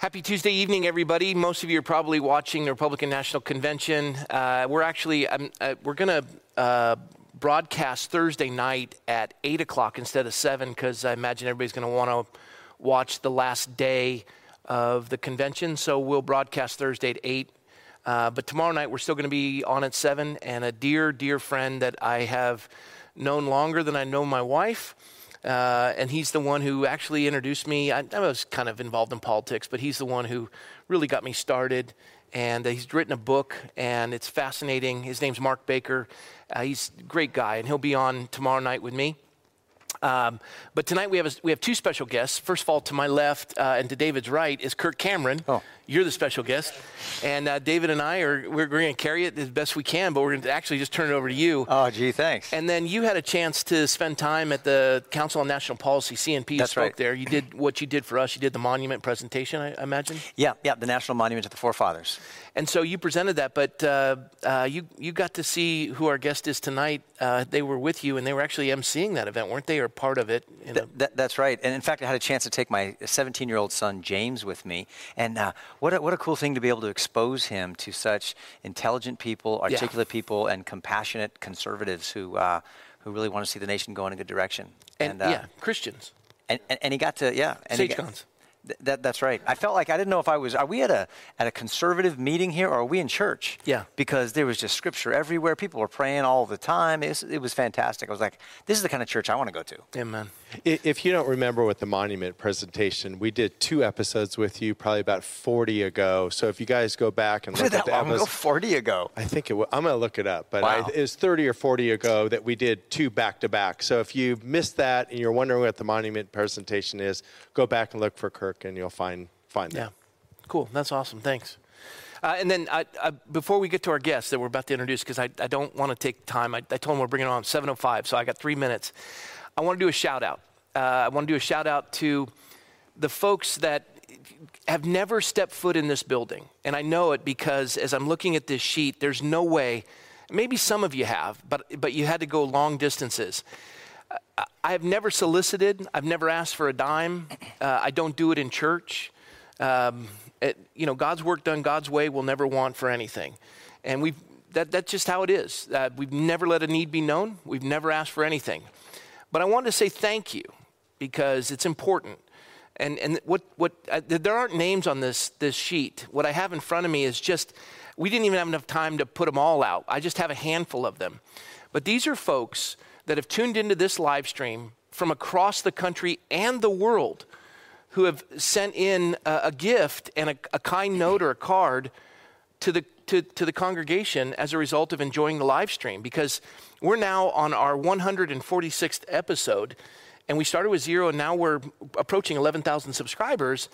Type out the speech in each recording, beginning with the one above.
Happy Tuesday evening, everybody. Most of you are probably watching the Republican National Convention. Uh, we're actually um, uh, we're going to uh, broadcast Thursday night at eight o'clock instead of seven because I imagine everybody's going to want to watch the last day of the convention. So we'll broadcast Thursday at eight. Uh, but tomorrow night we're still going to be on at seven. And a dear, dear friend that I have known longer than I know my wife. Uh, and he's the one who actually introduced me. I, I, was kind of involved in politics, but he's the one who really got me started. And uh, he's written a book, and it's fascinating. His name's Mark Baker. Uh, he's a great guy, and he'll be on tomorrow night with me. Um, but tonight we have, a, we have two special guests. First of all, to my left uh, and to David's right is Kirk Cameron. Oh. You're the special guest. And uh, David and I are we're, we're going to carry it as best we can, but we're going to actually just turn it over to you. Oh, gee, thanks. And then you had a chance to spend time at the Council on National Policy, CNP. You That's spoke right. there. You did what you did for us. You did the monument presentation, I imagine. Yeah, yeah, the National Monument to the Forefathers. And so you presented that, but uh, uh, you you got to see who our guest is tonight. Uh, they were with you, and they were actually emceeing that event, weren't they, or part of it? in Th- a- that- that's right. And in fact, I had a chance to take my 17 year old son, James, with me. And uh, what, a, what a cool thing to be able to expose him to such intelligent people, Yeah. articulate people, and compassionate conservatives who, uh, who really want to see the nation go in a good direction. and, uh, yeah, Christians. and, and, and he got to, yeah. And he got-. Th- that, that's right. I felt like I didn't know if I was. Are we at a at a conservative meeting here, or are we in church? Yeah. Because there was just scripture everywhere. People were praying all the time. It was, it was fantastic. I was like, this is the kind of church I want to go to. Amen. If you don't remember with the monument presentation, we did two episodes with you probably about 40 ago. So if you guys go back and Was look it at that the long ago? episode, 40 ago. I think it was, I'm going to look it up, but Wow. I, it was 30 or 40 ago that we did two back to back. So if you missed that and you're wondering what the monument presentation is, go back and look for Kirk and you'll find find Yeah. that. Cool. That's awesome. Thanks. Uh, and then I, I, before we get to our guests that we're about to introduce, because I, I don't want to take time, I, told them we're bringing on 7.05, so I got three minutes. I want to do a shout out. Uh, I want to do a shout out to the folks that have never stepped foot in this building. And I know it because as I'm looking at this sheet, there's no way, maybe some of you have, but, but you had to go long distances. I- I have never solicited. I've never asked for a dime. Uh, I don't do it in church. Um, it, you know, God's work done God's way will never want for anything, and we that that's just how it is. Uh, we've never let a need be known. We've never asked for anything. But I wanted to say thank you because it's important. And and what what uh, there aren't names on this this sheet. What I have in front of me is just we didn't even have enough time to put them all out. I just have a handful of them. But these are folks that have tuned into this live stream from across the country and the world who have sent in a, a gift and a, a kind note or a card to the to, to the congregation as a result of enjoying the live stream. Because we're now on our 146th episode and we started with zero and now we're approaching 11,000 subscribers.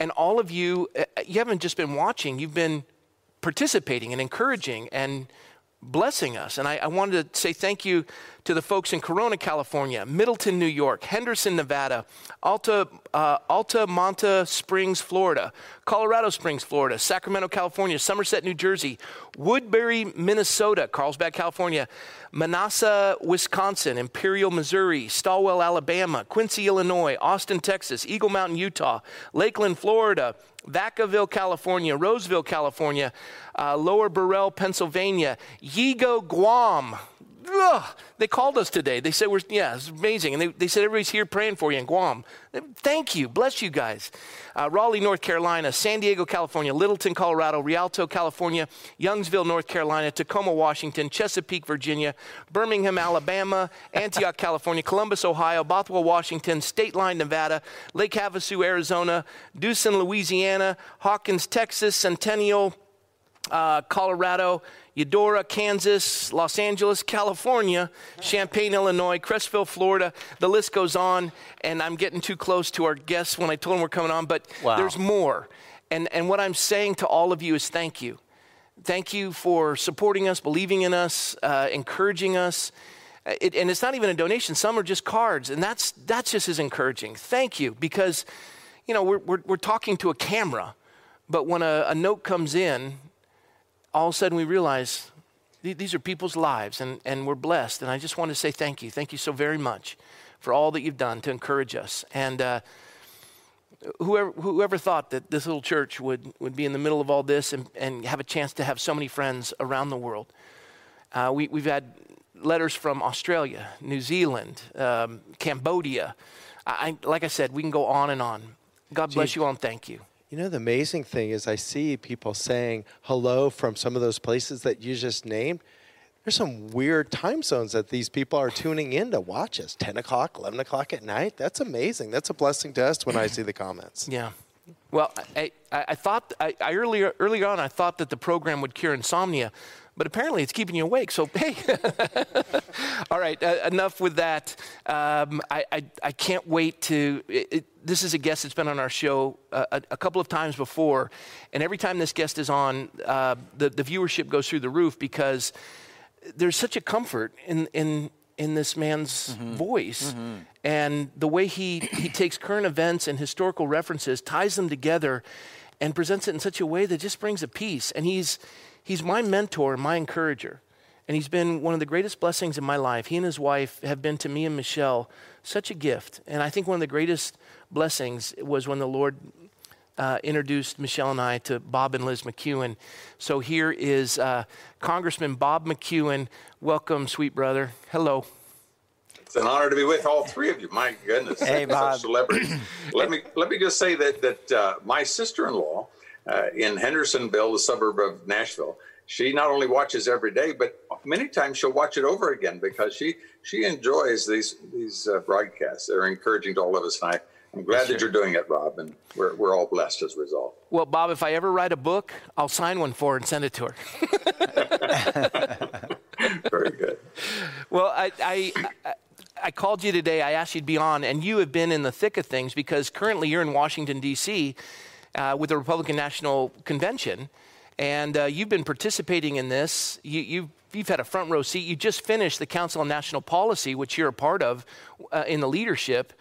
And all of you uh, you haven't just been watching you've been participating and encouraging. And blessing us. And I, I, wanted to say thank you to the folks in Corona, California, Middleton, New York, Henderson, Nevada, Alta, uh, Altamonte Springs, Florida, Colorado Springs, Florida, Sacramento, California, Somerset, New Jersey, Woodbury, Minnesota, Carlsbad, California, Menasha, Wisconsin, Imperial, Missouri, Stalwell, Alabama, Quincy, Illinois, Austin, Texas, Eagle Mountain, Utah, Lakeland, Florida, Vacaville, California, Roseville, California, uh, Lower Burrell, Pennsylvania, Yigo, Guam. Ugh, they called us today. They said, we're, yeah, it's amazing. And they, they said, everybody's here praying for you in Guam. Thank you. Bless you guys. Uh, Raleigh, North Carolina, San Diego, California, Littleton, Colorado, Rialto, California, Youngsville, North Carolina, Tacoma, Washington, Chesapeake, Virginia, Birmingham, Alabama, Antioch, California, Columbus, Ohio, Bothell, Washington, State Line, Nevada, Lake Havasu, Arizona, Duson, Louisiana, Hawkins, Texas, Centennial, uh, Colorado, Eudora, Kansas, Los Angeles, California, Champaign, Illinois, Crestville, Florida. The list goes on, and I'm getting too close to our guests when I told them we're coming on, but Wow. there's more. And, and what I'm saying to all of you is thank you. Thank you for supporting us, believing in us, uh, encouraging us. Uh, It, and it's not even a donation. Some are just cards, and that's that's just as encouraging. Thank you, because you know we're we're, we're talking to a camera, but when a, a note comes in, all of a sudden we realize these are people's lives, and and we're blessed. And I just want to say thank you, thank you so very much for all that you've done to encourage us. And uh, whoever, whoever thought that this little church would, would be in the middle of all this and, and have a chance to have so many friends around the world? Uh, we, we've had letters from Australia, New Zealand, um, Cambodia. I, like I said, we can go on and on. God bless you all and thank you. You know, the amazing thing is I see people saying hello from some of those places that you just named. There's some weird time zones that these people are tuning in to watch us 10 o'clock, 11 o'clock at night. That's amazing. That's a blessing to us when I see the comments. Yeah. Well, I, I, thought, I, I earlier, earlier on, I thought that the program would cure insomnia, but apparently it's keeping you awake. So, hey, all right, uh, enough with that. Um, I, I, I, can't wait to. It, it, this is a guest that's been on our show uh, a, a, couple of times before, and every time this guest is on, uh, the, the viewership goes through the roof because there's such a comfort in, in, in this man's mm-hmm. voice mm-hmm. and the way he, he takes current events and historical references, ties them together, and presents it in such a way that just brings a peace. And he's, he's my mentor and my encourager. And he's been one of the greatest blessings in my life. He and his wife have been to me and Michelle such a gift. And I think one of the greatest blessings was when the Lord uh, introduced Michelle and I to Bob and Liz McEwen. So here is uh, Congressman Bob McEwen. Welcome, sweet brother. Hello. It's an honor to be with all three of you. My goodness, hey, Bob. celebrities. let me let me just say that that uh, my sister-in-law uh, in Hendersonville, the suburb of Nashville, she not only watches every day, but many times she'll watch it over again because she she enjoys these these uh, broadcasts. They're encouraging to all of us, and I I'm glad yes, that you're doing it, Bob, and we're, we're all blessed as a result. Well, Bob, if I ever write a book, I'll sign one for her and send it to her. Very good. Well, I, I, I, called you today. I asked you to be on, and you have been in the thick of things because currently you're in Washington, D.C. Uh, with the Republican National Convention, and uh, you've been participating in this. You, you've you've had a front row seat. You just finished the Council on National Policy, which you're a part of uh, in the leadership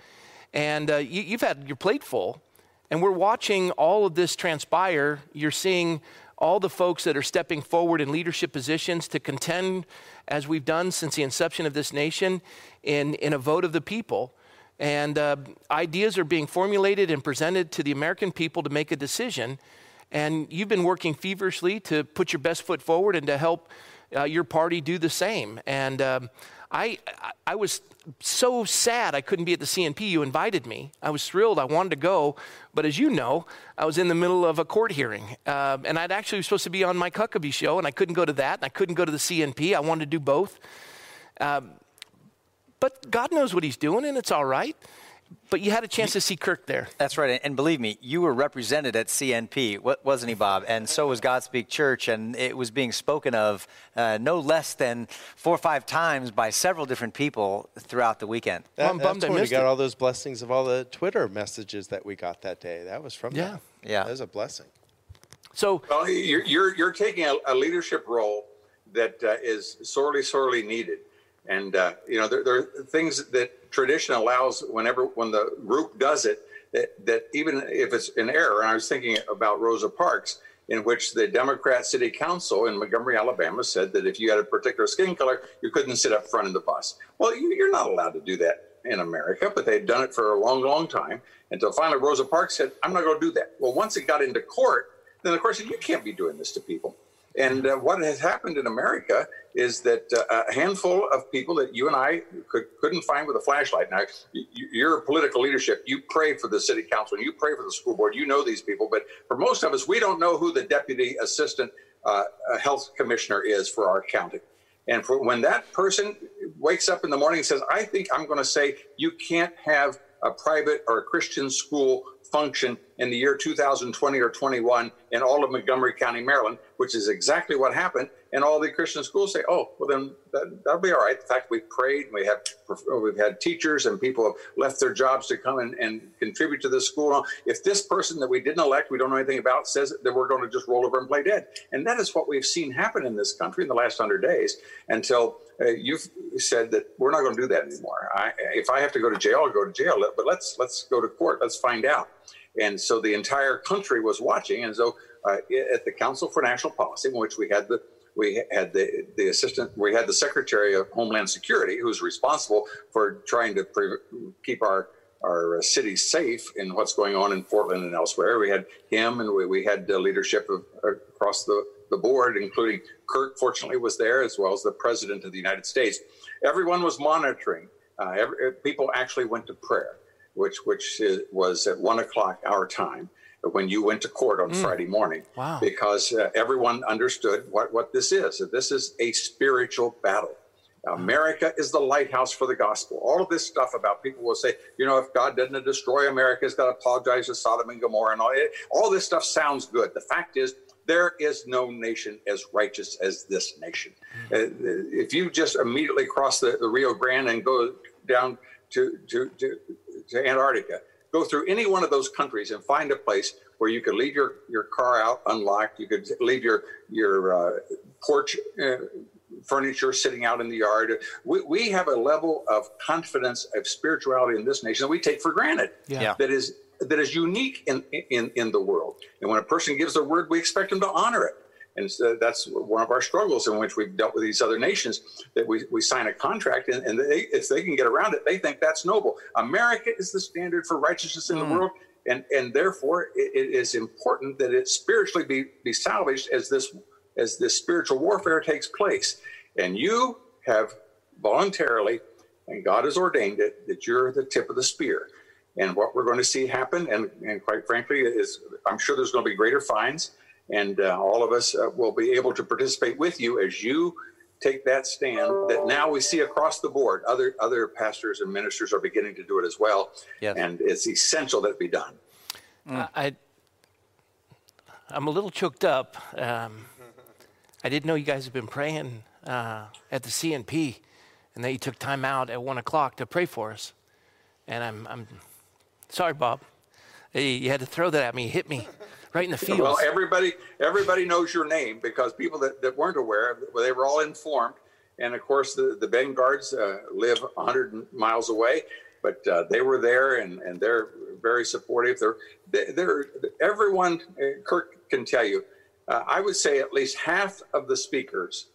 and uh, you, have had your plate full. And we're watching all of this transpire. You're seeing all the folks that are stepping forward in leadership positions to contend, as we've done since the inception of this nation, in, in a vote of the people. And uh, ideas are being formulated and presented to the American people to make a decision. And you've been working feverishly to put your best foot forward and to help uh, your party do the same. And um, I, I was so sad I couldn't be at the CNP. You invited me. I was thrilled. I wanted to go. But as you know, I was in the middle of a court hearing. Uh, and I'd actually was supposed to be on Mike Huckabee show, and I couldn't go to that. And I couldn't go to the CNP. I wanted to do both. Um, but God knows what He's doing, and it's all right. But you had a chance to see Kirk there. That's right. And believe me, you were represented at CNP, wasn't he, Bob? And so was Godspeak Church. And it was being spoken of uh, no less than four or five times by several different people throughout the weekend. That, well, I'm bummed that's when we got it. all those blessings of all the Twitter messages that we got that day. That was from yeah. That. Yeah. That was a blessing. So well, you're, you're, you're taking a, a, leadership role that uh, is sorely, sorely needed. And, uh, you know, there, there, are things that tradition allows whenever, when the group does it, that, that even if it's an error, and I was thinking about Rosa Parks, in which the Democrat City Council in Montgomery, Alabama said that if you had a particular skin color, you couldn't sit up front in the bus. Well, you, are not allowed to do that in America, but they'd done it for a long, long time until finally Rosa Parks said, I'm not going to do that. Well, once it got into court, then the court said, You can't be doing this to people. And uh, what has happened in America is that uh, a handful of people that you and I could, couldn't find with a flashlight. Now, you're political leadership. You pray for the city council you pray for the school board. You know these people. But for most of us, we don't know who the deputy assistant uh, health commissioner is for our county. And for when that person wakes up in the morning and says, I think I'm going to say you can't have a private or a Christian school function in the year 2020 or 21 in all of Montgomery County, Maryland, which is exactly what happened. And all the Christian schools say, "Oh, well, then that, will be all right." In fact, we prayed. We have we've had teachers and people have left their jobs to come and, and contribute to this school. If this person that we didn't elect, we don't know anything about, says that we're going to just roll over and play dead, and that is what we've seen happen in this country in the last hundred days. Until uh, you've said that we're not going to do that anymore. I, if I have to go to jail, I'll go to jail. But let's let's go to court. Let's find out. And so the entire country was watching. And so uh, at the Council for National Policy, in which we had the we had the, the assistant, we had the Secretary of Homeland Security, who's responsible for trying to pre- keep our our city safe in what's going on in Portland and elsewhere. We had him, and we, we had the leadership of, across the, the board, including Kurt. Fortunately, was there as well as the president of the United States. Everyone was monitoring. Uh, every, people actually went to prayer, which which was at one o'clock our time when you went to court on mm. Friday morning. Wow. Because uh, everyone understood what, what this is. This is a spiritual battle. America is the lighthouse for the gospel. All of this stuff about people will say, you know, if God doesn't destroy America, he's got to apologize to Sodom and Gomorrah and all. it, All this stuff sounds good. The fact is, there is no nation as righteous as this nation. Mm-hmm. if you just immediately cross the, the, Rio Grande and go down to, to, to, to Antarctica, go through any one of those countries and find a place where you could leave your, your car out unlocked. You could leave your your uh, porch uh, furniture sitting out in the yard. We, we have a level of confidence of spirituality in this nation that we take for granted. Yeah. That is that is unique in, in in the world. And when a person gives their word, we expect them to honor it. And so that's one of our struggles in which we've dealt with these other nations that we, we sign a contract and, and they, if they can get around it, they think that's noble. America is the standard for righteousness in mm. the world. And, and therefore, it, it is important that it spiritually be, be salvaged as this as this spiritual warfare takes place. And you have voluntarily, and God has ordained it, that you're the tip of the spear. And what we're going to see happen, and, and quite frankly, is I'm sure there's going to be greater fines, and uh, all of us uh, will be able to participate with you as you take that stand that now we see across the board. Other other pastors and ministers are beginning to do it as well, yes. and it's essential that it be done. Mm. I, I'm a little choked up. Um, I didn't know you guys have been praying uh, at the CNP and that you took time out at one o'clock to pray for us. And I'm, I'm sorry, Bob. You had to throw that at me, hit me right in the feels. Well, everybody, everybody knows your name because people that, that weren't aware, well, they were all informed. And of course, the, the Ben guards uh, live 100 miles away, but uh, they were there and, and they're very supportive. They're, they're, everyone, uh, Kirk can tell you, uh, I would say at least half of the speakers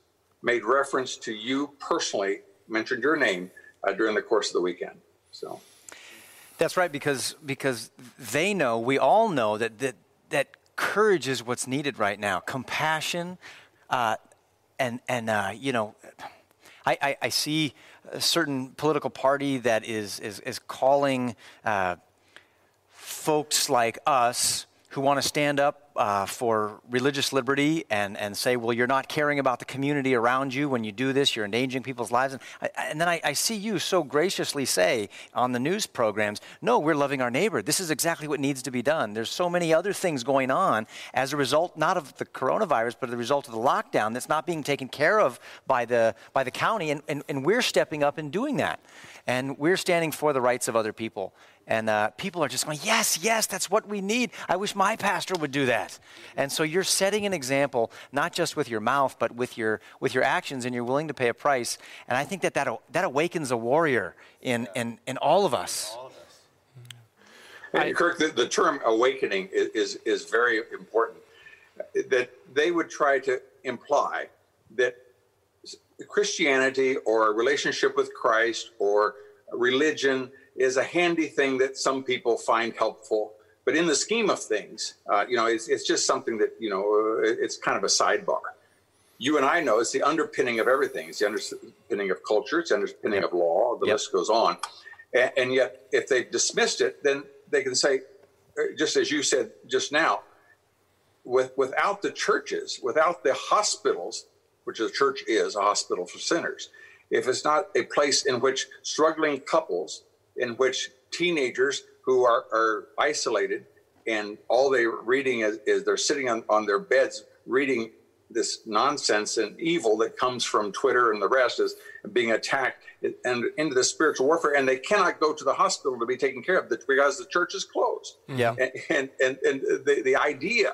made reference to you personally, mentioned your name uh, during the course of the weekend. So that's right, because because they know, we all know that that that courage is what's needed right now. Compassion, uh, and and uh, you know, I, I, I, see a certain political party that is is is calling uh, folks like us who want to stand up uh, for religious liberty and, and say, well, you're not caring about the community around you when you do this, you're endangering people's lives. And, I, and then I, I, see you so graciously say on the news programs, no, we're loving our neighbor. This is exactly what needs to be done. There's so many other things going on as a result, not of the coronavirus, but as a result of the lockdown that's not being taken care of by the, by the county. And, and, and we're stepping up and doing that. And we're standing for the rights of other people. And uh, people are just going, yes, yes, that's what we need. I wish my pastor would do that. And so you're setting an example, not just with your mouth, but with your, with your actions, and you're willing to pay a price. And I think that that, that awakens a warrior in, in, in all of us. And Kirk, the, the term awakening is, is, is very important. That they would try to imply that Christianity or a relationship with Christ or religion is a handy thing that some people find helpful. But in the scheme of things, uh, you know, it's, it's just something that, you know, it's kind of a sidebar. You and I know it's the underpinning of everything. It's the underpinning of culture. It's the underpinning of law. The yep. list goes on. And, and yet, if they've dismissed it, then they can say, uh, just as you said just now, with, without the churches, without the hospitals, which the church is, a hospital for sinners, if it's not a place in which struggling couples in which teenagers who are, are isolated and all they're reading is, is they're sitting on, on their beds reading this nonsense and evil that comes from Twitter and the rest is being attacked and into the spiritual warfare, and they cannot go to the hospital to be taken care of because the church is closed. Yeah, and and and, and the, the idea,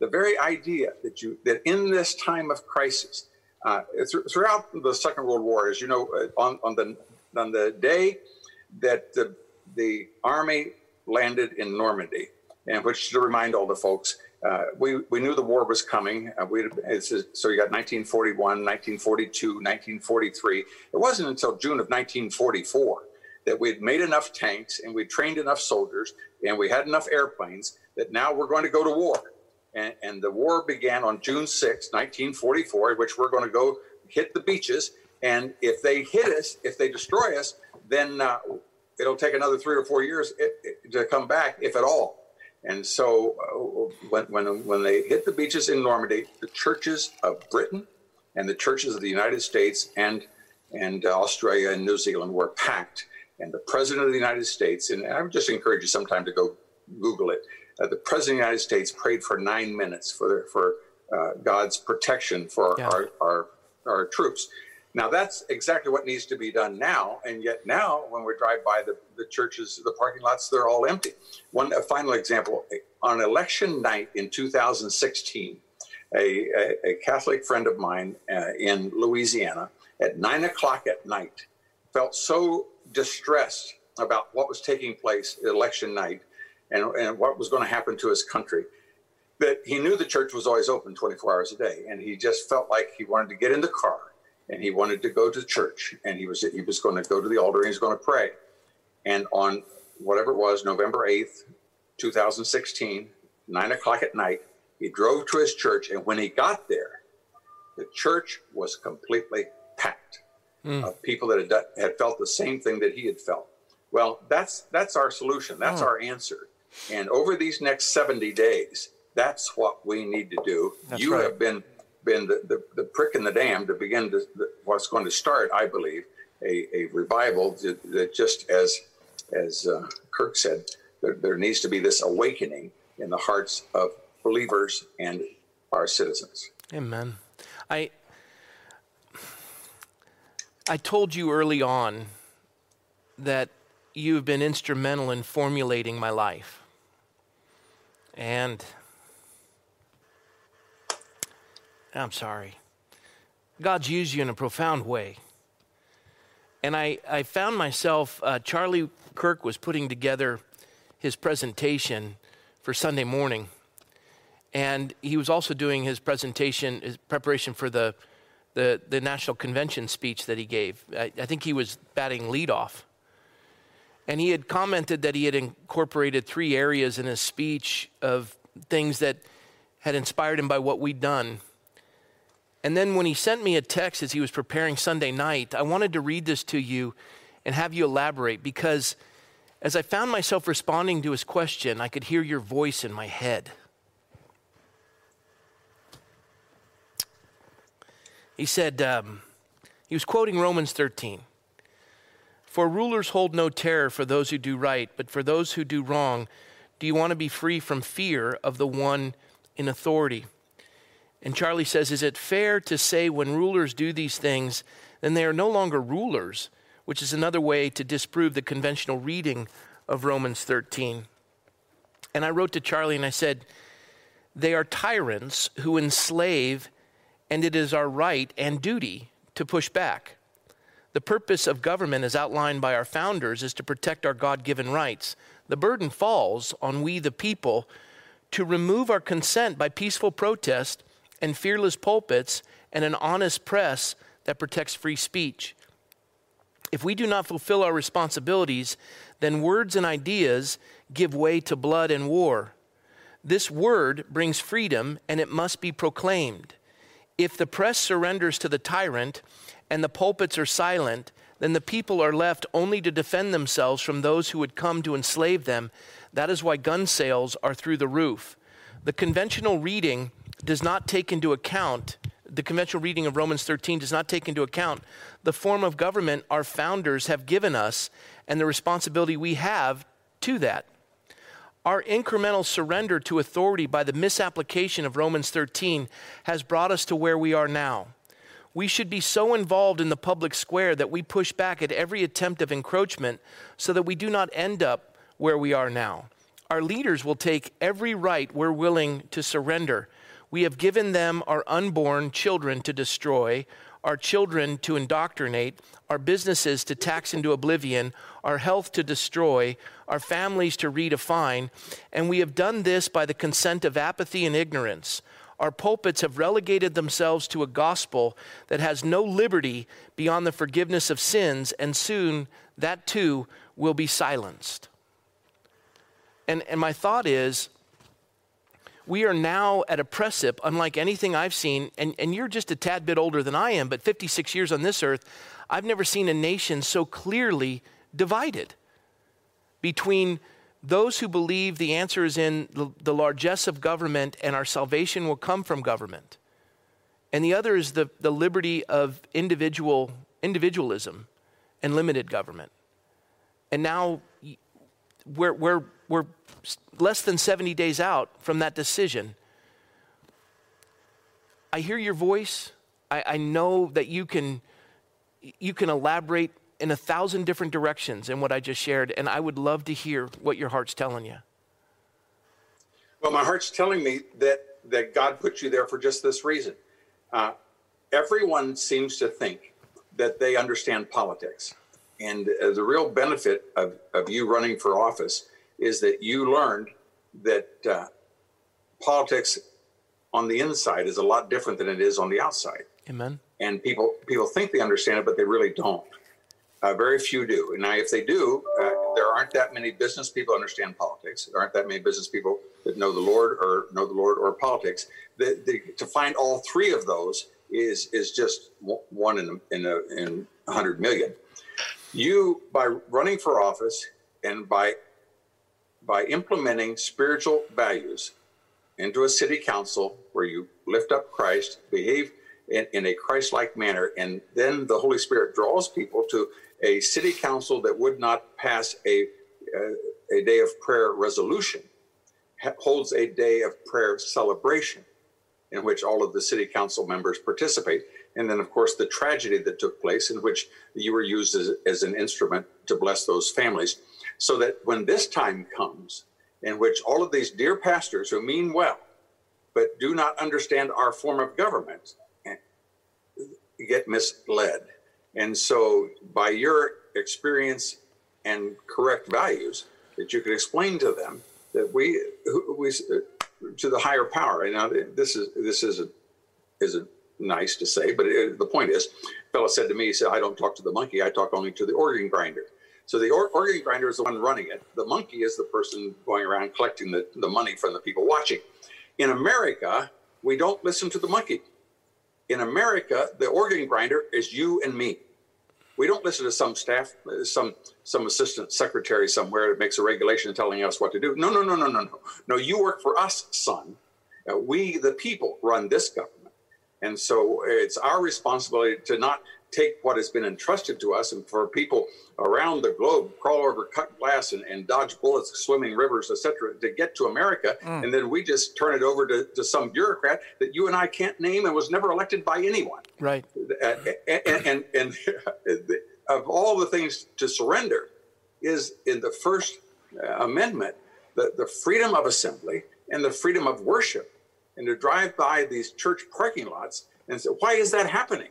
the very idea that you that in this time of crisis, uh, throughout the Second World War, as you know, uh, on on the on the day that the, the Army landed in Normandy, and which to remind all the folks, uh, we, we knew the war was coming. Uh, we, so you got 1941, 1942, 1943. It wasn't until June of 1944 that we'd made enough tanks and we'd trained enough soldiers and we had enough airplanes that now we're going to go to war. And, and the war began on June 6, 1944, which we're going to go hit the beaches. And if they hit us, if they destroy us, then uh, it'll take another three or four years it, it, to come back, if at all. And so uh, when, when, when they hit the beaches in Normandy, the churches of Britain and the churches of the United States and, and uh, Australia and New Zealand were packed and the president of the United States, and I would just encourage you sometime to go Google it. Uh, the president of the United States prayed for nine minutes for for uh, God's protection for yeah. our, our our troops. Now that's exactly what needs to be done now, and yet now when we drive by the, the churches, the parking lots, they're all empty. One final example: on election night in 2016, a, a, a Catholic friend of mine uh, in Louisiana at nine o'clock at night felt so distressed about what was taking place election night and, and what was going to happen to his country that he knew the church was always open 24 hours a day and he just felt like he wanted to get in the car and he wanted to go to church and he was he was going to go to the altar and he was going to pray and on whatever it was november 8th 2016 9 o'clock at night he drove to his church and when he got there the church was completely packed mm. of people that had, had felt the same thing that he had felt. Well, that's that's our solution. That's oh. our answer. And over these next 70 days, that's what we need to do. That's you right. have been been the, the, the, prick in the dam to begin to, the, what's going to start, I believe, a, a revival that, that just as as uh, Kirk said, there, there needs to be this awakening in the hearts of believers and our citizens. Amen. I I told you early on that you've been instrumental in formulating my life. And I'm sorry. God's used you in a profound way. And I, I found myself, uh, Charlie Kirk was putting together his presentation for Sunday morning. And he was also doing his presentation, his preparation for the the, the national convention speech that he gave. I, I think he was batting leadoff. And he had commented that he had incorporated three areas in his speech of things that had inspired him by what we'd done. And then when he sent me a text as he was preparing Sunday night, I wanted to read this to you and have you elaborate because as I found myself responding to his question, I could hear your voice in my head. He said, um, he was quoting Romans 13. For rulers hold no terror for those who do right, but for those who do wrong, do you want to be free from fear of the one in authority? And Charlie says, Is it fair to say when rulers do these things, then they are no longer rulers, which is another way to disprove the conventional reading of Romans 13? And I wrote to Charlie and I said, They are tyrants who enslave and it is our right and duty to push back. The purpose of government, as outlined by our founders, is to protect our God given rights. The burden falls on we, the people, to remove our consent by peaceful protest and fearless pulpits and an honest press that protects free speech. If we do not fulfill our responsibilities, then words and ideas give way to blood and war. This word brings freedom and it must be proclaimed. If the press surrenders to the tyrant and the pulpits are silent, then the people are left only to defend themselves from those who would come to enslave them. That is why gun sales are through the roof. The conventional reading does not take into account, the conventional reading of Romans 13 does not take into account the form of government our founders have given us and the responsibility we have to that. Our incremental surrender to authority by the misapplication of Romans 13 has brought us to where we are now. We should be so involved in the public square that we push back at every attempt of encroachment so that we do not end up where we are now. Our leaders will take every right we're willing to surrender. We have given them our unborn children to destroy, our children to indoctrinate, our businesses to tax into oblivion, our health to destroy, our families to redefine, and we have done this by the consent of apathy and ignorance. our pulpits have relegated themselves to a gospel that has no liberty beyond the forgiveness of sins, and soon that too will be silenced. And, and my thought is, we are now at a precip unlike anything I've seen, and, and you're just a tad bit older than I am, but 56 years on this earth, I've never seen a nation so clearly divided between those who believe the answer is in the, the largesse of government and our salvation will come from government. And the other is the, the liberty of individual individualism and limited government. And now we're, we're, we're less than 70 days out from that decision. I hear your voice. I, I know that you can, you can elaborate in a thousand different directions in what I just shared, and I would love to hear what your heart's telling you. Well, my heart's telling me that, that God put you there for just this reason. Uh, everyone seems to think that they understand politics. And uh, the real benefit of, of you running for office is that you learned that uh, politics on the inside is a lot different than it is on the outside. Amen. And people people think they understand it, but they really don't. Uh, very few do. And now, if they do, uh, there aren't that many business people understand politics. There aren't that many business people that know the Lord or know the Lord or politics. The, the, to find all three of those is is just one in a, in a, in a hundred million. You by running for office and by by implementing spiritual values into a city council where you lift up Christ, behave in, in a Christ like manner, and then the Holy Spirit draws people to a city council that would not pass a, a, a day of prayer resolution holds a day of prayer celebration in which all of the city council members participate. And then, of course, the tragedy that took place in which you were used as, as an instrument to bless those families. So that when this time comes, in which all of these dear pastors who mean well, but do not understand our form of government, eh, get misled and so, by your experience and correct values, that you could explain to them that we, we to the higher power. And now this is this isn't isn't nice to say, but it, the point is, fellow said to me, he said, "I don't talk to the monkey. I talk only to the organ grinder." So the or- organ grinder is the one running it. The monkey is the person going around collecting the, the money from the people watching. In America, we don't listen to the monkey in America, the organ grinder is you and me. We don't listen to some staff, some some assistant secretary somewhere that makes a regulation telling us what to do. No, no, no, no, no, no. No, you work for us, son. Uh, we, the people, run this government, and so it's our responsibility to not take what has been entrusted to us and for people around the globe crawl over cut glass and, and dodge bullets swimming rivers etc to get to america. Mm. and then we just turn it over to, to some bureaucrat that you and i can't name and was never elected by anyone. Right. Uh, and, and, and, of all the things to surrender is in the first amendment the, the freedom of assembly and the freedom of worship and to drive by these church parking lots and say why is that happening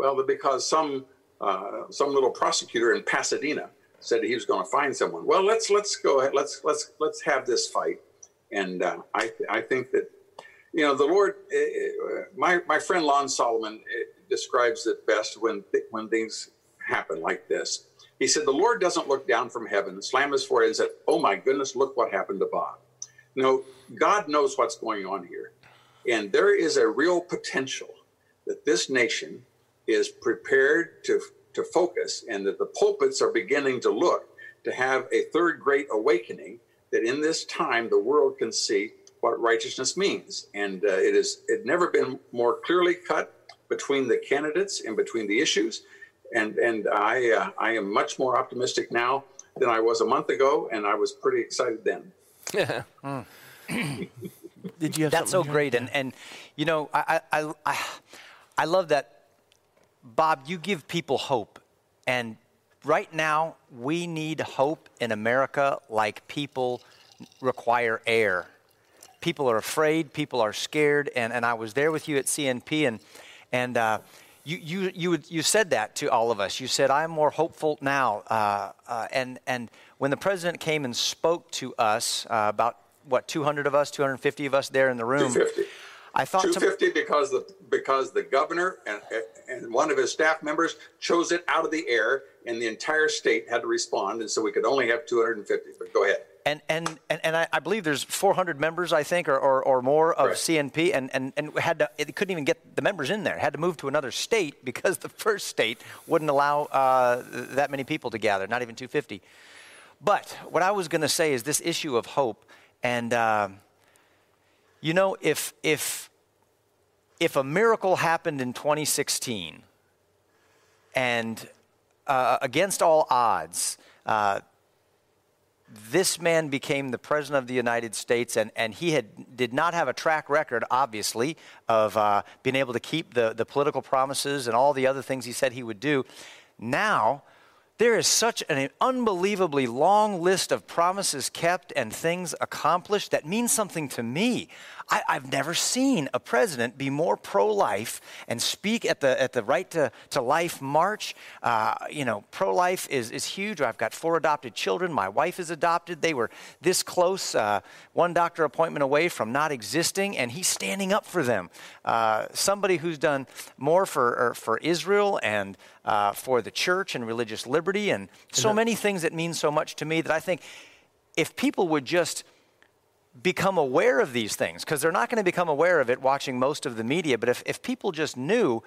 well, because some uh, some little prosecutor in Pasadena said he was going to find someone. Well, let's let's go ahead. Let's let's let's have this fight. And uh, I th- I think that you know the Lord. Uh, my my friend Lon Solomon uh, describes it best when th- when things happen like this. He said the Lord doesn't look down from heaven, slam his forehead, and said, "Oh my goodness, look what happened to Bob." No, God knows what's going on here, and there is a real potential that this nation is prepared to, to focus and that the pulpits are beginning to look to have a third great awakening that in this time the world can see what righteousness means. And uh, it has it never been more clearly cut between the candidates and between the issues. And, and I, uh, I am much more optimistic now than I was a month ago, and I was pretty excited then. Yeah. Did you have That's so great. And, and, you know, I, I, I, I love that Bob, you give people hope. And right now, we need hope in America like people require air. People are afraid, people are scared. And, and I was there with you at CNP, and, and uh, you, you, you, you said that to all of us. You said, I'm more hopeful now. Uh, uh, and, and when the president came and spoke to us, uh, about what, 200 of us, 250 of us there in the room, I thought to- 250 because the because the governor and and one of his staff members chose it out of the air, and the entire state had to respond, and so we could only have 250. But go ahead. and and and, and I, I believe there's 400 members, I think, or, or, or more of Right. CNP, and, and and had to it couldn't even get the members in there. Had to move to another state because the first state wouldn't allow uh, that many people to gather, not even 250. But what I was going to say is this issue of hope, and um you know, if if if a miracle happened in 2016, and uh, against all odds. Uh, this man became the president of the United States, and, and he had, did not have a track record, obviously, of uh, being able to keep the, the political promises and all the other things he said he would do. Now, there is such an unbelievably long list of promises kept and things accomplished that means something to me. I, I've never seen a president be more pro-life and speak at the at the right to, to life march. Uh, you know, pro-life is is huge. I've got four adopted children. My wife is adopted. They were this close, uh, one doctor appointment away from not existing, and he's standing up for them. Uh, somebody who's done more for er, for Israel and uh, for the church and religious liberty and so many things that mean so much to me that I think if people would just become aware of these things, because they're not going to become aware of it watching most of the media, but if, if people just knew,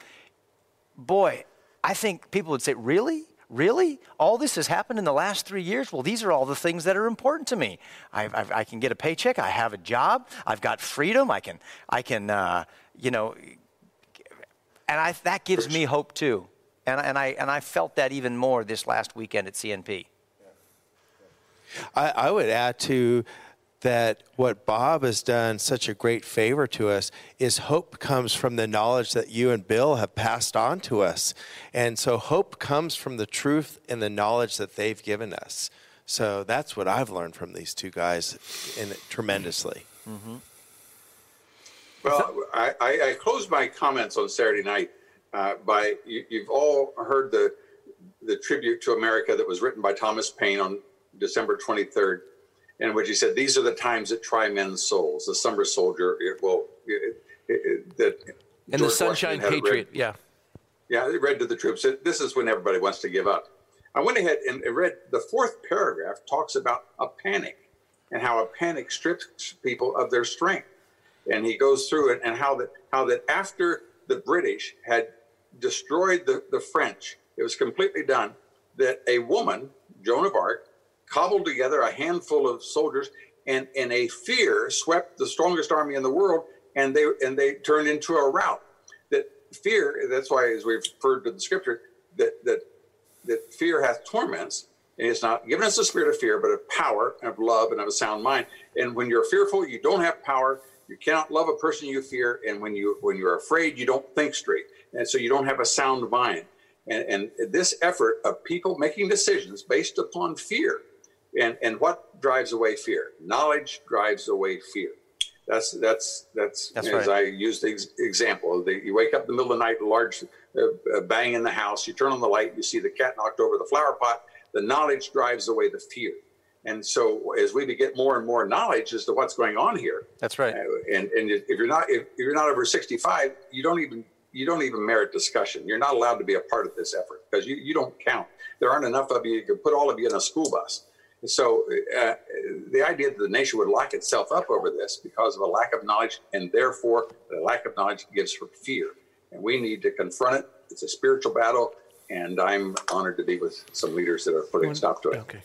boy, I think people would say, Really? Really? All this has happened in the last three years? Well, these are all the things that are important to me. I, I, I can get a paycheck. I have a job. I've got freedom. I can, I can, uh, you know, and I, that gives me hope too. And, and, I, and I felt that even more this last weekend at CNP. I, I would add to that what Bob has done such a great favor to us is hope comes from the knowledge that you and Bill have passed on to us. And so hope comes from the truth and the knowledge that they've given us. So that's what I've learned from these two guys in tremendously. Well, I, I, I closed my comments on Saturday night uh, by you, you've all heard the the tribute to America that was written by Thomas Paine on December 23rd, in which he said, "These are the times that try men's souls." The summer soldier, it will it, it, it, that And the George Sunshine Washington Patriot, read- yeah. yeah, they read to the troops. This is when everybody wants to give up. I went ahead and read the fourth paragraph talks about a panic and how a panic strips people of their strength. And he goes through it and how that how that after the British had destroyed the, the French, it was completely done, that a woman, Joan of Arc, cobbled together a handful of soldiers and in a fear swept the strongest army in the world and they and they turned into a rout. That fear that's why as we've referred to the scripture that that that fear hath torments and it's not given us a spirit of fear but of power and of love and of a sound mind. And when you're fearful you don't have power you cannot love a person you fear and when you when you're afraid you don't think straight and so you don't have a sound mind. And, and this effort of people making decisions based upon fear and and what drives away fear knowledge drives away fear that's that's that's, That's as right. I used the ex- example. The, you wake up in the middle of the night, a large uh, bang in the house. You turn on the light, you see the cat knocked over the flower pot. The knowledge drives away the fear. And so, as we get more and more knowledge as to what's going on here, That's right. uh, and and if you're not if you're not over 65, you don't even you don't even merit discussion. You're not allowed to be a part of this effort because you, you don't count. There aren't enough of you You to put all of you in a school bus. So uh, the idea that the nation would lock itself up over this because of a lack of knowledge and therefore the lack of knowledge gives her fear. And we need to confront it. It's a spiritual battle. And I'm honored to be with some leaders that are putting a stop to it. Okay.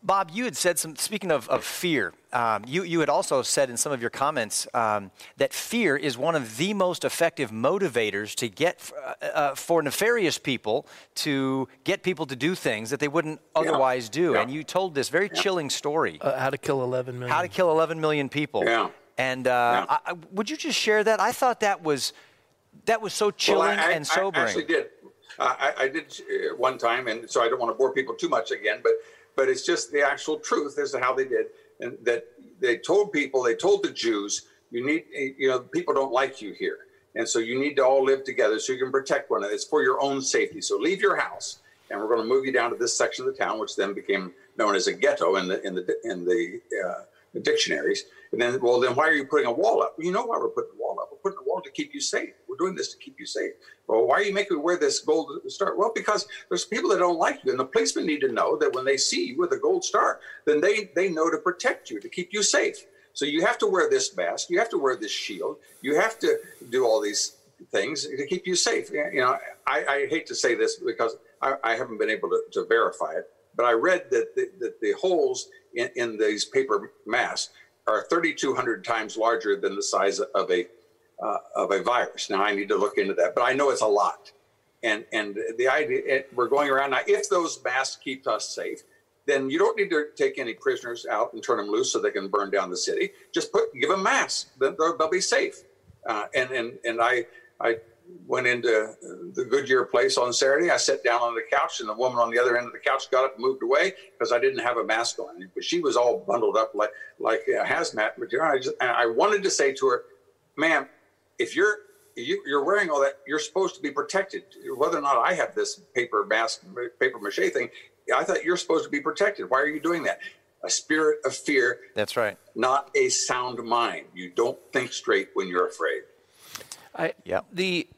Bob, you had said some, speaking of, of fear, um, you, you had also said in some of your comments um, that fear is one of the most effective motivators to get uh, uh, for nefarious people to get people to do things that they wouldn't otherwise do. Yeah. And you told this very chilling story Uh, how to kill 11 million. how to kill 11 million people. Yeah. And uh, Yeah. I, I- would you just share that? I thought that was that was so chilling Well, I, and sobering. I actually did. I, I did uh, one time, and so I don't want to bore people too much again, but but it's just the actual truth as to how they did, and that they told people, they told the Jews, you need, you know, people don't like you here, and so you need to all live together so you can protect one another. It's for your own safety. So leave your house, and we're going to move you down to this section of the town, which then became known as a ghetto in the in the in the, uh, the dictionaries. And then, well, then why are you putting a wall up? Well, you know why we're putting a wall up. We're putting a wall to keep you safe. We're doing this to keep you safe. Well, why are you making me wear this gold star? Well, because there's people that don't like you, and the policemen need to know that when they see you with a gold star, then they they know to protect you, to keep you safe. So you have to wear this mask. You have to wear this shield. You have to do all these things to keep you safe. You know, I, I hate to say this because I, I haven't been able to, to, verify it, but I read that the, that the holes in, in these paper masks are 3,200 times larger than the size of a uh, of a virus. Now I need to look into that, but I know it's a lot. And and the idea it, we're going around now. If those masks keep us safe, then you don't need to take any prisoners out and turn them loose so they can burn down the city. Just put give them masks. Then they'll, be safe. Uh, and and and I I went into the Goodyear place on Saturday. I sat down on the couch, and the woman on the other end of the couch got up and moved away because I didn't have a mask on. But she was all bundled up like like a hazmat material. I, just, I wanted to say to her, "Ma'am, if you're you, are wearing all that, you're supposed to be protected. Whether or not I have this paper mask, paper mache thing, I thought you're supposed to be protected. Why are you doing that? A spirit of fear. That's right. Not a sound mind. You don't think straight when you're afraid. I, yeah. The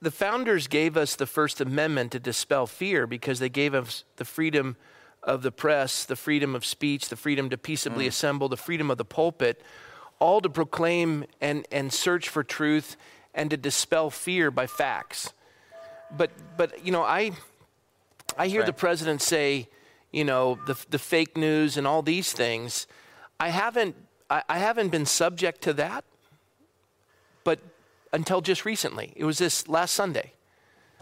the founders gave us the First Amendment to dispel fear because they gave us the freedom of the press, the freedom of speech, the freedom to peaceably mm. assemble, the freedom of the pulpit, all to proclaim and, and search for truth and to dispel fear by facts. But, but you know, I, I hear right. the president say, you know, the, the fake news and all these things. I haven't, I, I haven't been subject to that. Until just recently. It was this last Sunday.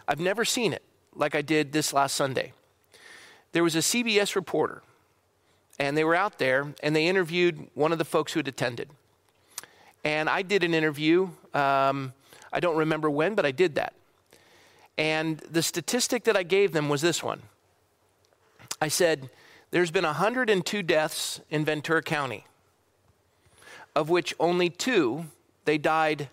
I've never seen it like I did this last Sunday. There was a CBS reporter, and they were out there and they interviewed one of the folks who had attended. And I did an interview. Um, I don't remember when, but I did that. And the statistic that I gave them was this one I said, There's been 102 deaths in Ventura County, of which only two, they died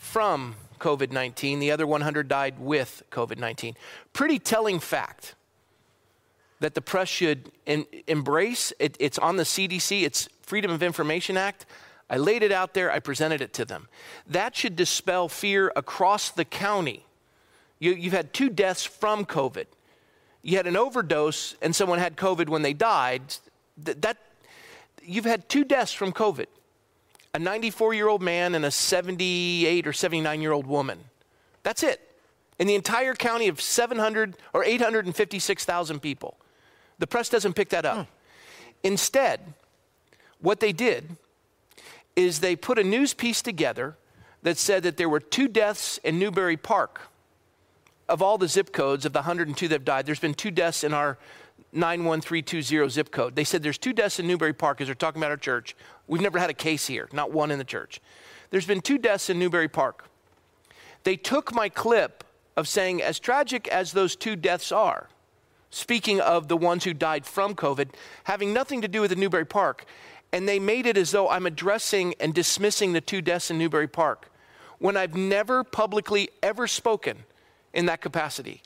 from COVID 19. The other 100 died with COVID 19. Pretty telling fact that the press should in, embrace. It, it's on the CDC, it's Freedom of Information Act. I laid it out there, I presented it to them. That should dispel fear across the county. You, you've had two deaths from COVID. You had an overdose and someone had COVID when they died. That, that you've had two deaths from COVID a 94 year old man and a 78 or 79 year old woman. That's it. In the entire county of 700 or 856,000 people. The press doesn't pick that up. Hmm. Instead, what they did is they put a news piece together that said that there were two deaths in Newbury Park. Of all the zip codes of the 102 that have died, there's been two deaths in our 91320 zip code. They said there's two deaths in Newbury Park as they're talking about our church. We've never had a case here, not one in the church. There's been two deaths in Newbury Park. They took my clip of saying, as tragic as those two deaths are, speaking of the ones who died from COVID, having nothing to do with the Newbury Park, and they made it as though I'm addressing and dismissing the two deaths in Newbury Park when I've never publicly ever spoken in that capacity.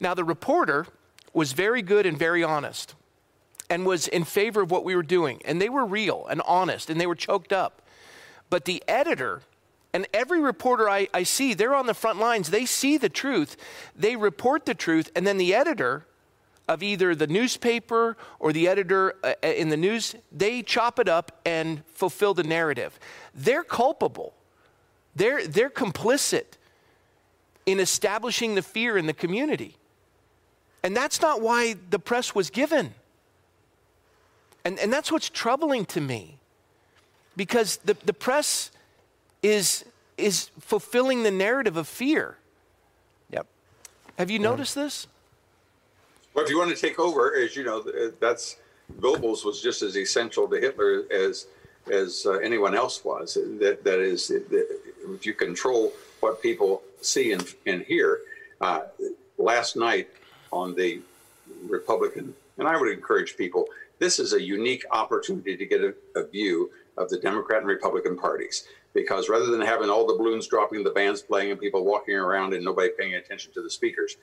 Now, the reporter was very good and very honest and was in favor of what we were doing. And they were real and honest and they were choked up. But the editor, and every reporter I, I see, they're on the front lines. They see the truth, they report the truth, and then the editor of either the newspaper or the editor uh, uh in the news, they chop it up and fulfill the narrative. They're culpable. They're, they're complicit in establishing the fear in the community. And that's not why the press was given. And, and that's what's troubling to me. Because the, the press is, is fulfilling the narrative of fear. Yep. Have you yeah. noticed this? Well, if you want to take over, as you know, that's Goebbels was just as essential to Hitler as as uh, anyone else was. That that is, that if you control what people see and, and hear. Uh, last night, on the Republican, and I would encourage people, this is a unique opportunity to get a, a view of the Democrat and Republican parties. Because rather than having all the balloons dropping, the bands playing, and people walking around and nobody paying attention to the speakers,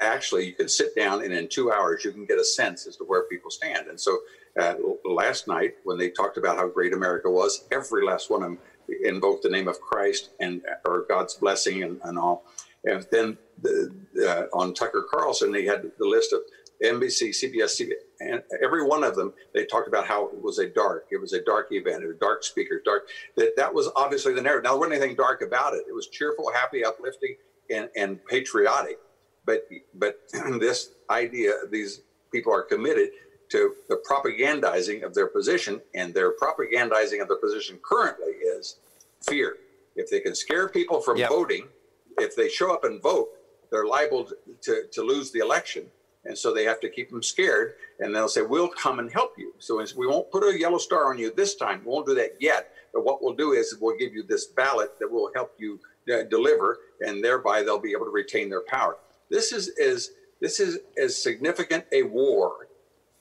actually you can sit down and in two hours you can get a sense as to where people stand. And so uh, last night when they talked about how great America was, every last one of them invoked the name of Christ and or God's blessing and, and all. And then the, uh, on Tucker Carlson, they had the list of NBC, CBS, CBS, and every one of them, they talked about how it was a dark, it was a dark event, a dark speaker, dark. That that was obviously the narrative. Now, there wasn't anything dark about it. It was cheerful, happy, uplifting, and, and patriotic. But but this idea, these people are committed to the propagandizing of their position, and their propagandizing of their position currently is fear. If they can scare people from yep. voting, if they show up and vote, they're liable to, to lose the election. And so they have to keep them scared. And they'll say, We'll come and help you. So we won't put a yellow star on you this time. We won't do that yet. But what we'll do is we'll give you this ballot that will help you uh, deliver, and thereby they'll be able to retain their power. This is as this is as significant a war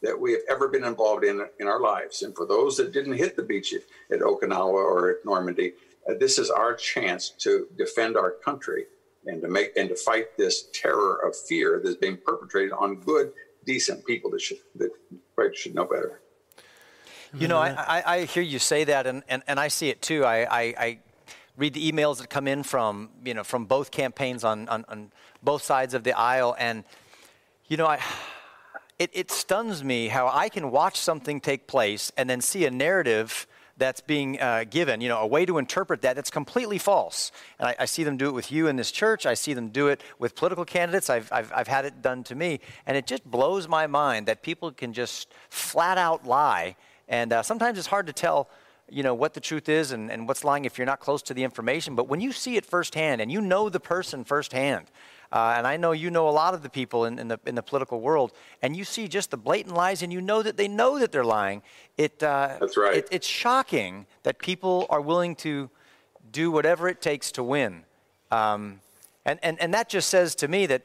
that we have ever been involved in in our lives. And for those that didn't hit the beach at, at Okinawa or at Normandy, Uh, this is our chance to defend our country and to make and to fight this terror of fear that's being perpetrated on good, decent people that should that should know better. You know, mm-hmm. I, I, hear you say that, and, and, and I see it too. I, I, I read the emails that come in from you know from both campaigns on, on, on both sides of the aisle, and you know, I it, it stuns me how I can watch something take place and then see a narrative that's being uh, given, you know, a way to interpret that that's completely false. And I, I, see them do it with you in this church. I see them do it with political candidates. I've, I've, I've had it done to me. And it just blows my mind that people can just flat out lie. And uh, sometimes it's hard to tell, you know, what the truth is and, and what's lying if you're not close to the information. But when you see it firsthand and you know the person firsthand, uh, and I know you know a lot of the people in, in, the, in the political world, and you see just the blatant lies, and you know that they know that they're lying. It, uh, That's right. It, it's shocking that people are willing to do whatever it takes to win. Um, and, and, and that just says to me that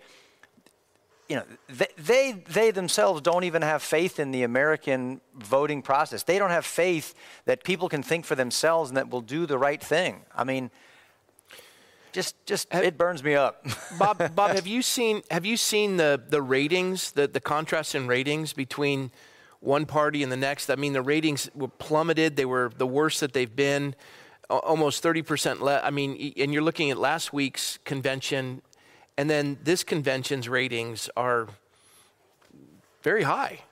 you know, they, they, they, themselves don't even have faith in the American voting process. They don't have faith that people can think for themselves and that will do the right thing. I mean, just just have, it burns me up. Bob, Bob, have you seen have you seen the the ratings, the the contrast in ratings between one party and the next? I mean, the ratings were plummeted. They were the worst that they've been. Almost 30% less. I mean, and you're looking at last week's convention, and then this convention's ratings are very high.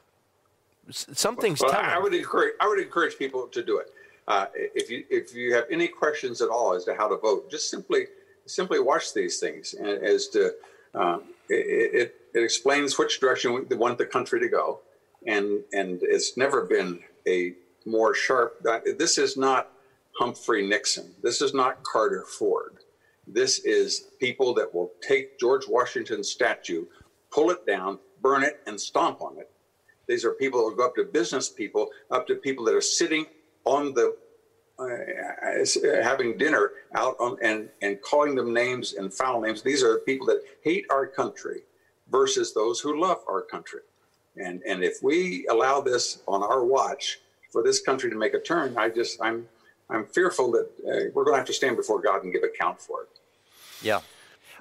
Something's well, telling. I would encourage I would encourage people to do it. Uh, if you if you have any questions at all as to how to vote, just simply simply watch these things as to uh, it, it, it, explains which direction we want the country to go, and and it's never been a more sharp. This is not Humphrey Nixon. This is not Carter Ford. This is people that will take George Washington's statue, pull it down, burn it, and stomp on it. These are people that will go up to business people, up to people that are sitting on the uh, having dinner out on, and and calling them names and foul names. These are people that hate our country versus those who love our country. And and if we allow this on our watch for this country to make a turn, I just I'm I'm fearful that uh, we're going to have to stand before God and give account for it. Yeah.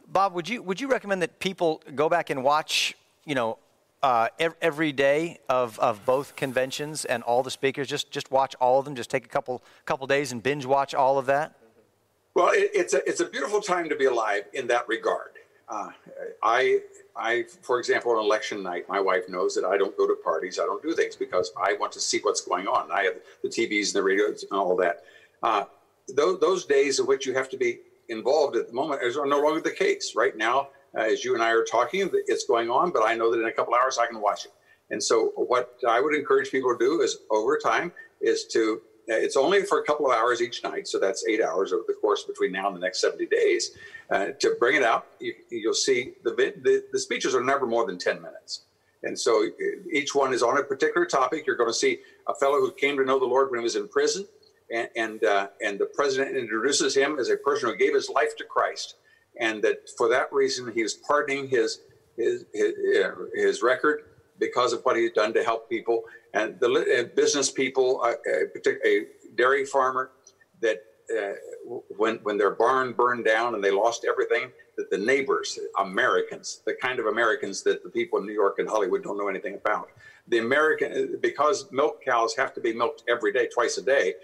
Bob, would you would you recommend that people go back and watch, you know, uh, every day of, of both conventions and all the speakers? Just just watch all of them. Just take a couple couple days and binge watch all of that. Well, it, it's a it's a beautiful time to be alive in that regard. Uh, I I, for example, on election night, my wife knows that I don't go to parties. I don't do things because I want to see what's going on. I have the TVs and the radios and all that. Uh, those, those days in which you have to be involved at the moment are no longer the case. Right now, as you and I are talking, it's going on, but I know that in a couple hours I can watch it. And so, what I would encourage people to do is over time is to uh, it's only for a couple of hours each night, so that's eight hours over the course between now and the next 70 days. Uh, to bring it out, you, will see the, the, the speeches are never more than 10 minutes. And so uh, each one is on a particular topic. You're going to see a fellow who came to know the Lord when he was in prison, and and, uh, and the president introduces him as a person who gave his life to Christ and that for that reason he was pardoning his his his, uh, his record because of what he had done to help people. And the uh, business people, uh, a, a, a dairy farmer that uh, when when their barn burned down and they lost everything, that the neighbors, Americans, the kind of Americans that the people in New York and Hollywood don't know anything about, the American because milk cows have to be milked every day, twice a day,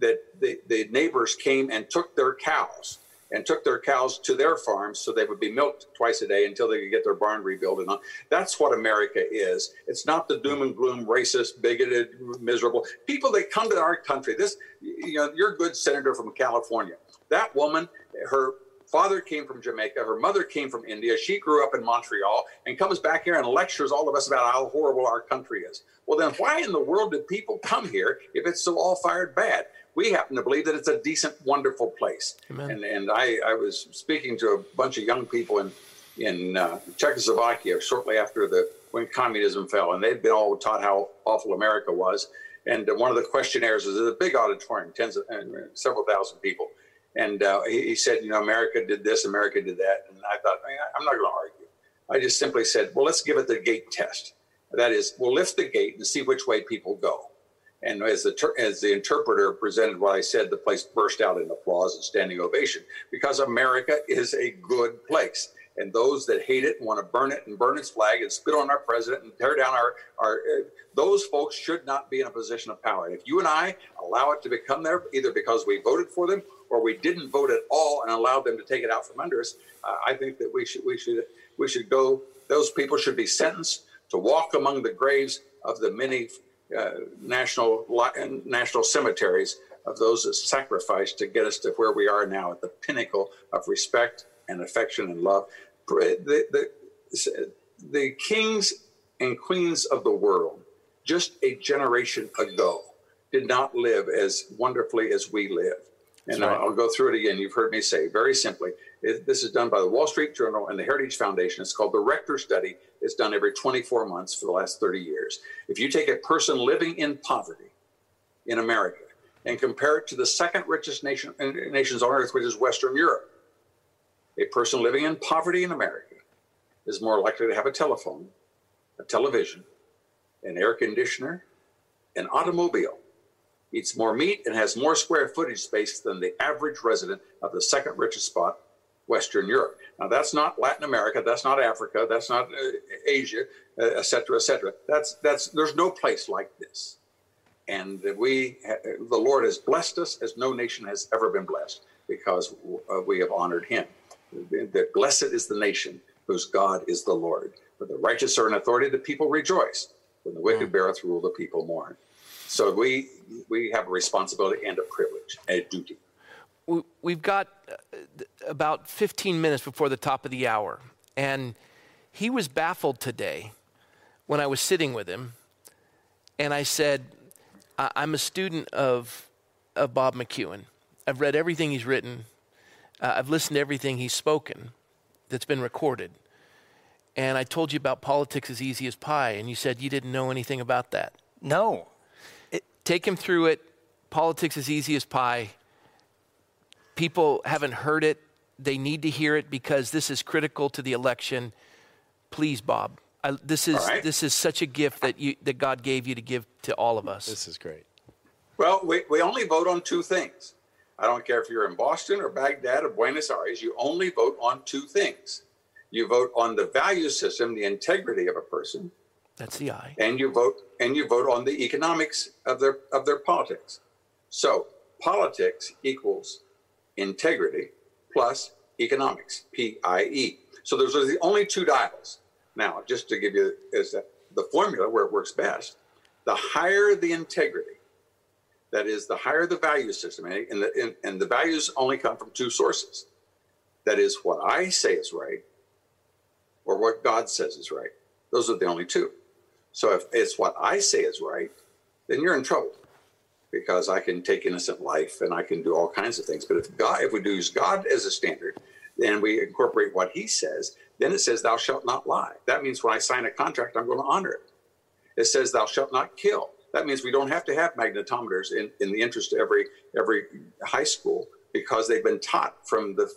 that the, the neighbors came and took their cows and took their cows to their farms so they would be milked twice a day until they could get their barn rebuilt. And on. that's what America is. It's not the doom and gloom, racist, bigoted, miserable people that come to our country. This, you know, you're a good senator from California. That woman, her father came from Jamaica, her mother came from India. She grew up in Montreal and comes back here and lectures all of us about how horrible our country is. Well, then why in the world did people come here if it's so all fired bad? We happen to believe that it's a decent, wonderful place. Amen. And and I, I was speaking to a bunch of young people in in uh, Czechoslovakia shortly after the when communism fell, and they'd been all taught how awful America was. And uh, one of the questionnaires was a big auditorium, tens of uh, several thousand people, and uh, he, he, said, you know, America did this, America did that, and I thought, I I'm not going to argue. I just simply said, well, let's give it the gate test. That is, we'll lift the gate and see which way people go. And as the ter- as the interpreter presented what I said, the place burst out in applause and standing ovation because America is a good place. And those that hate it want to burn it and burn its flag and spit on our president and tear down our our uh, those folks should not be in a position of power. And if you and I allow it to become there, either because we voted for them or we didn't vote at all and allowed them to take it out from under us, uh, I think that we should we should we should go. Those people should be sentenced to walk among the graves of the many uh, national national cemeteries of those that sacrificed to get us to where we are now at the pinnacle of respect and affection and love. The, the, the kings and queens of the world, just a generation ago, did not live as wonderfully as we live. And right. I'll go through it again. You've heard me say very simply this is done by the Wall Street Journal and the Heritage Foundation. It's called the Rector Study. It's done every 24 months for the last 30 years. If you take a person living in poverty in America and compare it to the second richest nation uh, nations on earth, which is Western Europe, a person living in poverty in America is more likely to have a telephone, a television, an air conditioner, an automobile, eats more meat, and has more square footage space than the average resident of the second richest spot Western Europe. Now, that's not Latin America, that's not Africa, that's not uh, Asia, uh, et cetera, et cetera. That's, that's, there's no place like this. And we, the Lord has blessed us as no nation has ever been blessed because uh, we have honored him. That blessed is the nation whose God is the Lord. When the righteous are in authority, the people rejoice. When the wicked beareth rule, the people mourn. So we, we have a responsibility and a privilege and a duty we've got uh, about 15 minutes before the top of the hour. And he was baffled today when I was sitting with him. And I said, I'm a student of, of Bob McEwen. I've read everything he's written, uh, I've listened to everything he's spoken that's been recorded. And I told you about politics as easy as pie, and you said you didn't know anything about that. No. It, Take him through it. Politics as easy as pie people haven't heard it. They need to hear it because this is critical to the election. Please, Bob. I, this is right. this is such a gift that you that God gave you to give to all of us. This is great. Well, we, we only vote on two things. I don't care if you're in Boston or Baghdad or Buenos Aires, you only vote on two things. You vote on the value system, the integrity of a person. That's the I. And you vote and you vote on the economics of their of their politics. So politics equals integrity plus economics, P-I-E. So those are the only two dials. Now, just to give you is the formula where it works best, the higher the integrity, that is, the higher the value system, eh, and the, and, and the values only come from two sources. That is what I say is right or what God says is right. Those are the only two. So if it's what I say is right, then you're in trouble because I can take innocent life and I can do all kinds of things. But if God, if we use God as a standard, and we incorporate what He says, then it says, "Thou shalt not lie." That means when I sign a contract, I'm going to honor it. It says, "Thou shalt not kill." That means we don't have to have magnetometers in, in the interest of every every high school because they've been taught from the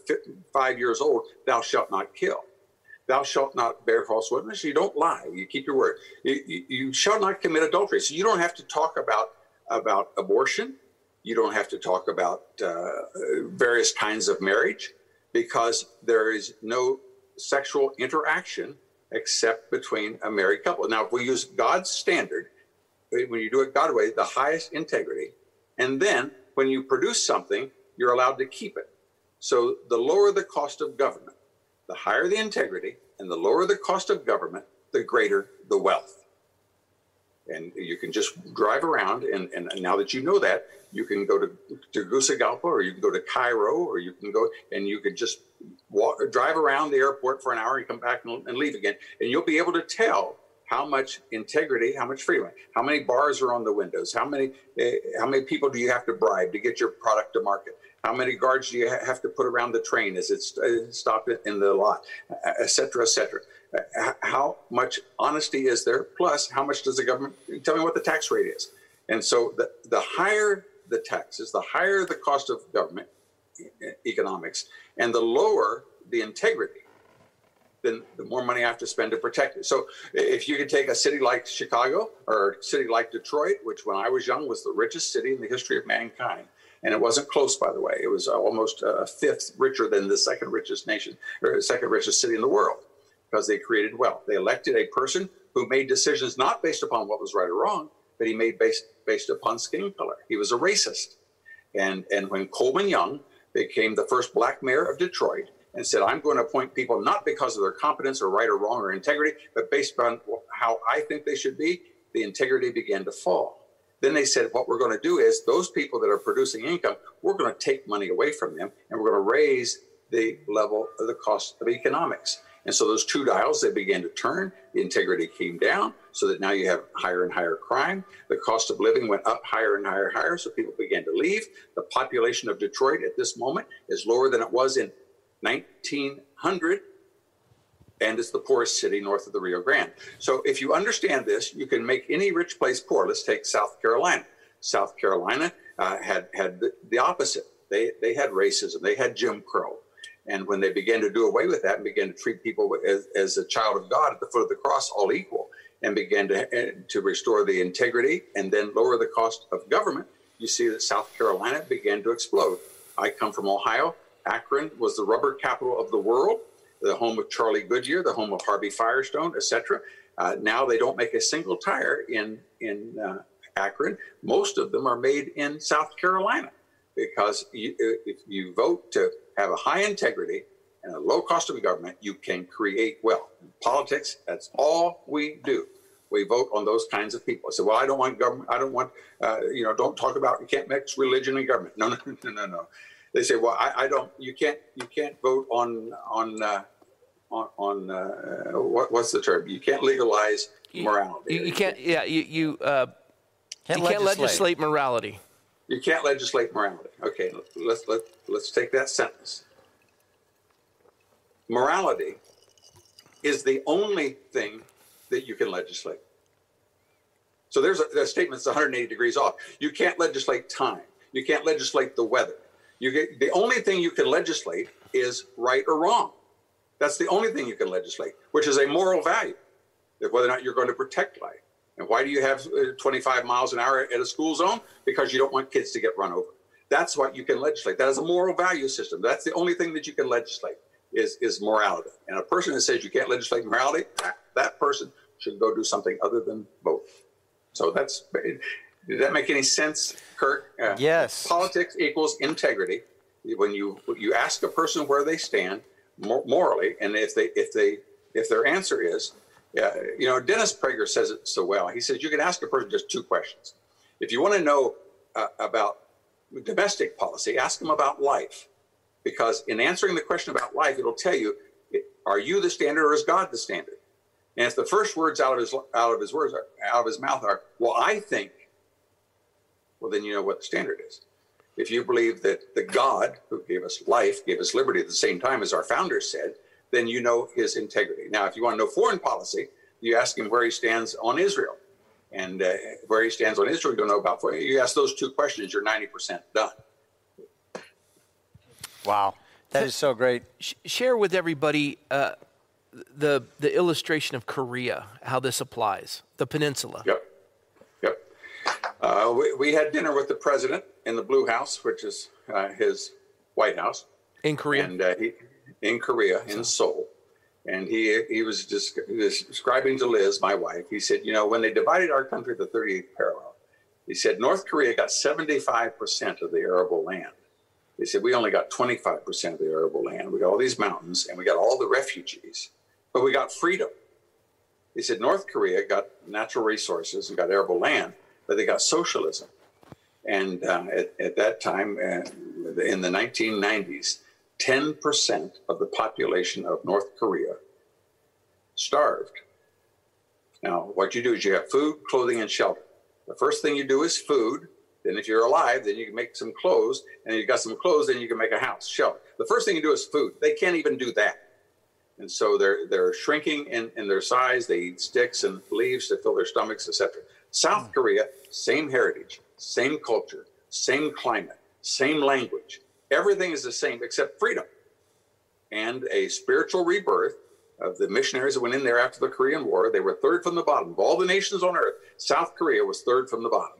five years old, "Thou shalt not kill." Thou shalt not bear false witness. You don't lie. You keep your word. You, you, you shall not commit adultery. So you don't have to talk about about abortion. You don't have to talk about uh, various kinds of marriage because there is no sexual interaction except between a married couple. Now, if we use God's standard, when you do it God's way, the highest integrity, and then when you produce something, you're allowed to keep it. So the lower the cost of government, the higher the integrity, and the lower the cost of government, the greater the wealth. And you can just drive around, and, and now that you know that, you can go to Tegucigalpa, or you can go to Cairo, or you can go and you can just walk, drive around the airport for an hour and come back and, and leave again, and you'll be able to tell how much integrity, how much freedom, how many bars are on the windows, how many uh, how many people do you have to bribe to get your product to market, how many guards do you ha- have to put around the train as it's uh, stopped in the lot, et cetera, et cetera. Uh, how much honesty is there? Plus, how much does the government tell me what the tax rate is? And so, the, the higher the taxes, the higher the cost of government economics, and the lower the integrity then the more money I have to spend to protect it. So if you could take a city like Chicago or a city like Detroit, which when I was young was the richest city in the history of mankind, and it wasn't close, by the way, it was almost a fifth richer than the second richest nation or second richest city in the world because they created wealth. They elected a person who made decisions not based upon what was right or wrong, but he made based based upon skin color. He was a racist. And and when Coleman Young became the first black mayor of Detroit, and said, I'm going to appoint people not because of their competence or right or wrong or integrity, but based on how I think they should be, the integrity began to fall. Then they said, what we're going to do is those people that are producing income, we're going to take money away from them and we're going to raise the level of the cost of economics. And so those two dials, they began to turn. The integrity came down so that now you have higher and higher crime. The cost of living went up higher and higher, higher. So people began to leave. The population of Detroit at this moment is lower than it was in 1900, and it's the poorest city north of the Rio Grande. So if you understand this, you can make any rich place poor. Let's take South Carolina. South Carolina uh, had had the, the, opposite. They they had racism. They had Jim Crow. And when they began to do away with that and began to treat people as, as a child of God at the foot of the cross, all equal, and began to, uh, to restore the integrity and then lower the cost of government, you see that South Carolina began to explode. I come from Ohio. Akron was the rubber capital of the world, the home of Charlie Goodyear, the home of Harvey Firestone, etc. Uh, now they don't make a single tire in in uh, Akron. Most of them are made in South Carolina because you, if you vote to have a high integrity and a low cost of government, you can create wealth. Politics, that's all we do. We vote on those kinds of people. I So, well, I don't want government. I don't want, uh, you know, don't talk about. You can't mix religion and government. No, no, no, no, no they say, well, I, I, don't. You can't. You can't vote on on uh, on, on uh, what, what's the term? You can't legalize morality. You, you can't. Yeah. You you, uh, can't, you can't legislate. morality. You can't legislate morality. Okay. Let's let let's take that sentence. Morality is the only thing that you can legislate. So there's a, statement that's 180 degrees off. You can't legislate time. You can't legislate the weather. You get, the only thing you can legislate is right or wrong. That's the only thing you can legislate, which is a moral value, whether or not you're going to protect life. And why do you have uh, 25 miles an hour at a school zone? Because you don't want kids to get run over. That's what you can legislate. That is a moral value system. That's the only thing that you can legislate is, is morality. And a person that says you can't legislate morality, that, that person should go do something other than vote. So that's did that make any sense, Kurt? Uh, yes. Politics equals integrity. When you you ask a person where they stand morally, and if they if they if their answer is, uh, you know, Dennis Prager says it so well. He says you can ask a person just two questions. If you want to know uh, about domestic policy, ask them about life, because in answering the question about life, it'll tell you, are you the standard or is God the standard? And if the first words out of his out of his words are, out of his mouth are, well, I think well, then you know what the standard is. If you believe that the God who gave us life, gave us liberty at the same time as our founders said, then you know his integrity. Now, if you want to know foreign policy, you ask him where he stands on Israel. And uh, where he stands on Israel, you don't know about. You ask those two questions, you're 90% done. Wow. That is so great. Share with everybody uh, the, the illustration of Korea, how this applies, the peninsula. Yep. Yep. Uh, we, we, had dinner with the president in the Blue House, which is uh, his White House. In Korea. And uh, he, in Korea, in Seoul. And he, he was just describing to Liz, my wife, he said, you know, when they divided our country, the 38th parallel, he said, North Korea got 75% of the arable land. They said, we only got 25% of the arable land. We got all these mountains and we got all the refugees, but we got freedom. He said, North Korea got natural resources and got arable land, but they got socialism. And uh, at, at, that time, uh, in the 1990s, 10% of the population of North Korea starved. Now, what you do is you have food, clothing, and shelter. The first thing you do is food. Then, if you're alive, then you can make some clothes. And you got some clothes, then you can make a house, shelter. The first thing you do is food. They can't even do that. And so they're, they're shrinking in, in their size. They eat sticks and leaves to fill their stomachs, etc. South hmm. Korea, same heritage, same culture, same climate, same language. Everything is the same except freedom and a spiritual rebirth of the missionaries that went in there after the Korean War. They were third from the bottom. Of all the nations on earth, South Korea was third from the bottom.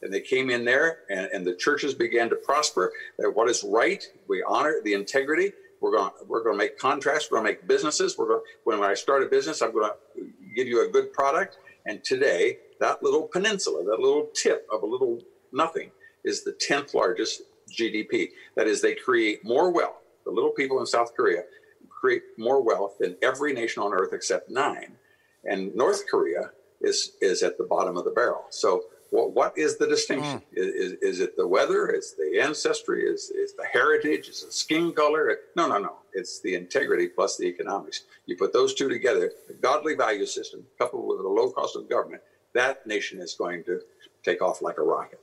And they came in there, and, and the churches began to prosper. That what is right, we honor the integrity. We're going we're going to make contracts. We're going to make businesses. We're going when I start a business, I'm going to give you a good product. And today, that little peninsula, that little tip of a little nothing, is the tenth largest GDP. That is, they create more wealth. The little people in South Korea create more wealth than every nation on earth except nine. And North Korea is, is at the bottom of the barrel. So, what, what is the distinction? Mm. Is, is, is, it the weather? Is the ancestry? Is, is the heritage? Is it skin color? No, no, no. It's the integrity plus the economics. You put those two together, a godly value system coupled with a low cost of government, that nation is going to take off like a rocket.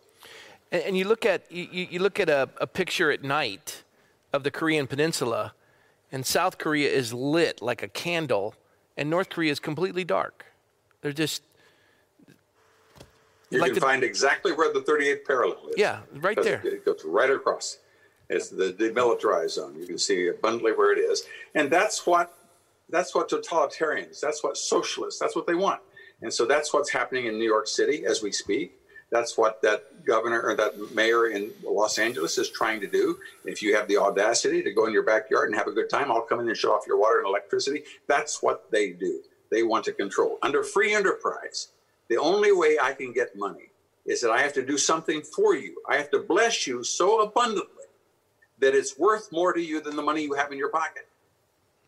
And, and you look at you, you look at a, a picture at night of the Korean Peninsula, and South Korea is lit like a candle, and North Korea is completely dark. They're just. You like can the, find exactly where the 38th parallel is. Yeah, right there. It, goes right across. It's the demilitarized zone. You can see abundantly where it is, and that's what that's what totalitarians, that's what socialists, that's what they want. And so that's what's happening in New York City as we speak. That's what that governor or that mayor in Los Angeles is trying to do. If you have the audacity to go in your backyard and have a good time, I'll come in and shut off your water and electricity. That's what they do. They want to control. Under free enterprise, the only way I can get money is that I have to do something for you. I have to bless you so abundantly that it's worth more to you than the money you have in your pocket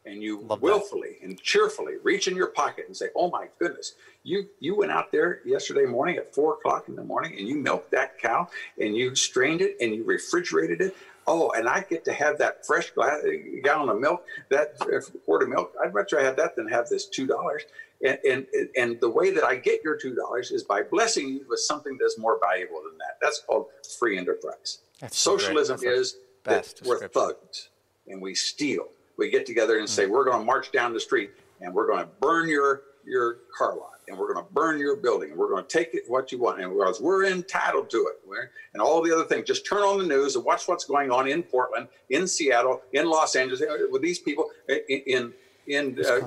and you Love willfully that. and cheerfully reach in your pocket and say, "Oh my goodness, you you went out there yesterday morning at four o'clock in the morning and you milked that cow and you strained it and you refrigerated it. Oh, and I get to have that fresh glass, gallon of milk, that uh, quart of milk. I'd rather have that than have this two dollars. And, and and the way that I get your two dollars is by blessing you with something that's more valuable than that. That's called free enterprise. That's Socialism is that we're thugs and we steal we get together and say, we're going to march down the street and we're going to burn your, your car lot and we're going to burn your building and we're going to take it what you want. And we're, we're entitled to it. We're, and all the other things. Just turn on the news and watch what's going on in Portland, in Seattle, in Los Angeles, uh, with these people in, in, in, uh,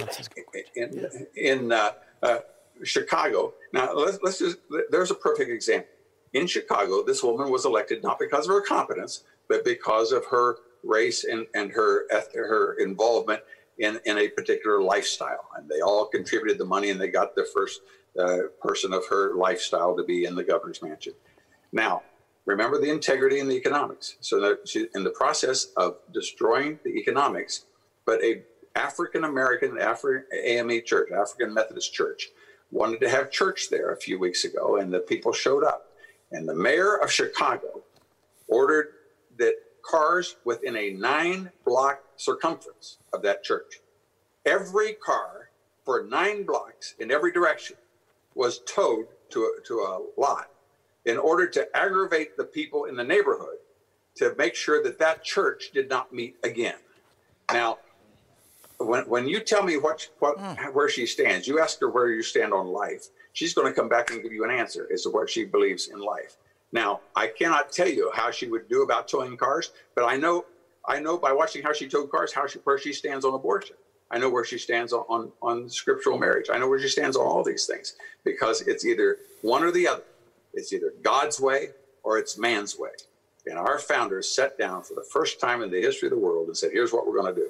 in, in uh, uh, Chicago. Now, let's, let's just, there's a perfect example. In Chicago, this woman was elected not because of her competence, but because of her race and, and her her involvement in, in a particular lifestyle. And they all contributed the money and they got the first uh, person of her lifestyle to be in the governor's mansion. Now, remember the integrity and the economics. So that she, in the process of destroying the economics, but a African American Afri- AME church, African Methodist church, wanted to have church there a few weeks ago, and the people showed up. And the mayor of Chicago ordered that cars within a nine block circumference of that church. Every car for nine blocks in every direction was towed to a, to a lot in order to aggravate the people in the neighborhood to make sure that that church did not meet again. Now, when, when you tell me what, what mm. where she stands, you ask her where you stand on life, she's going to come back and give you an answer as to what she believes in life. Now, I cannot tell you how she would do about towing cars, but I know I know by watching how she towed cars, how she, where she stands on abortion. I know where she stands on, on, on scriptural marriage. I know where she stands on all these things because it's either one or the other. It's either God's way or it's man's way. And our founders sat down for the first time in the history of the world and said, here's what we're going to do.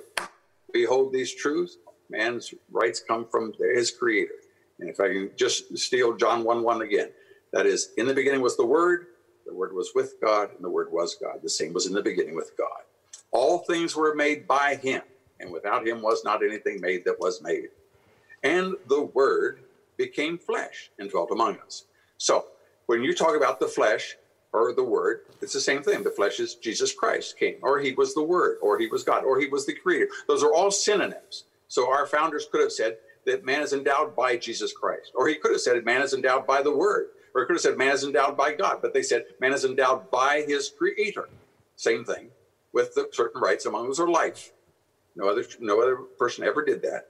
Behold these truths. Man's rights come from his creator. And if I can just steal John 1 1 again, that is, in the beginning was the Word, the Word was with God, and the Word was God. The same was in the beginning with God. All things were made by Him, and without Him was not anything made that was made. And the Word became flesh and dwelt among us. So, when you talk about the flesh or the Word, it's the same thing. The flesh is Jesus Christ came, or He was the Word, or He was God, or He was the Creator. Those are all synonyms. So, our founders could have said that man is endowed by Jesus Christ, or He could have said man is endowed by the Word, or He could have said man is endowed by God, but they said man is endowed by His Creator. Same thing with the certain rights among those are life. No other no other person ever did that.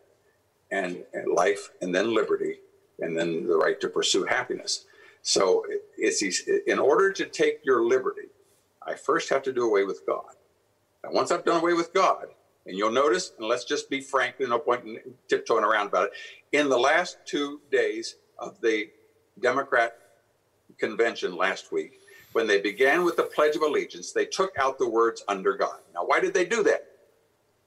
And, and life and then liberty and then the right to pursue happiness. So it's in order to take your liberty, I first have to do away with God. And once I've done away with God, and you'll notice, and let's just be frank, no point in tiptoeing around about it. In the last two days of the Democrat convention last week, when they began with the Pledge of Allegiance, they took out the words under God. Now, why did they do that?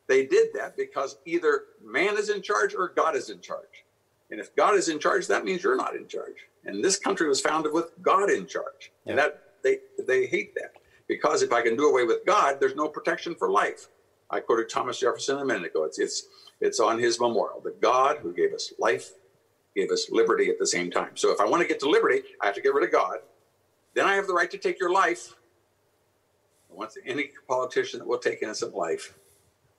They did that because either man is in charge or God is in charge. And if God is in charge, that means you're not in charge. And this country was founded with God in charge. Yeah. And that they they hate that. Because if I can do away with God, there's no protection for life. I quoted Thomas Jefferson a minute ago. It's it's it's on his memorial. The God who gave us life gave us liberty at the same time. So if I want to get to liberty, I have to get rid of God. Then I have the right to take your life. Once any politician that will take innocent life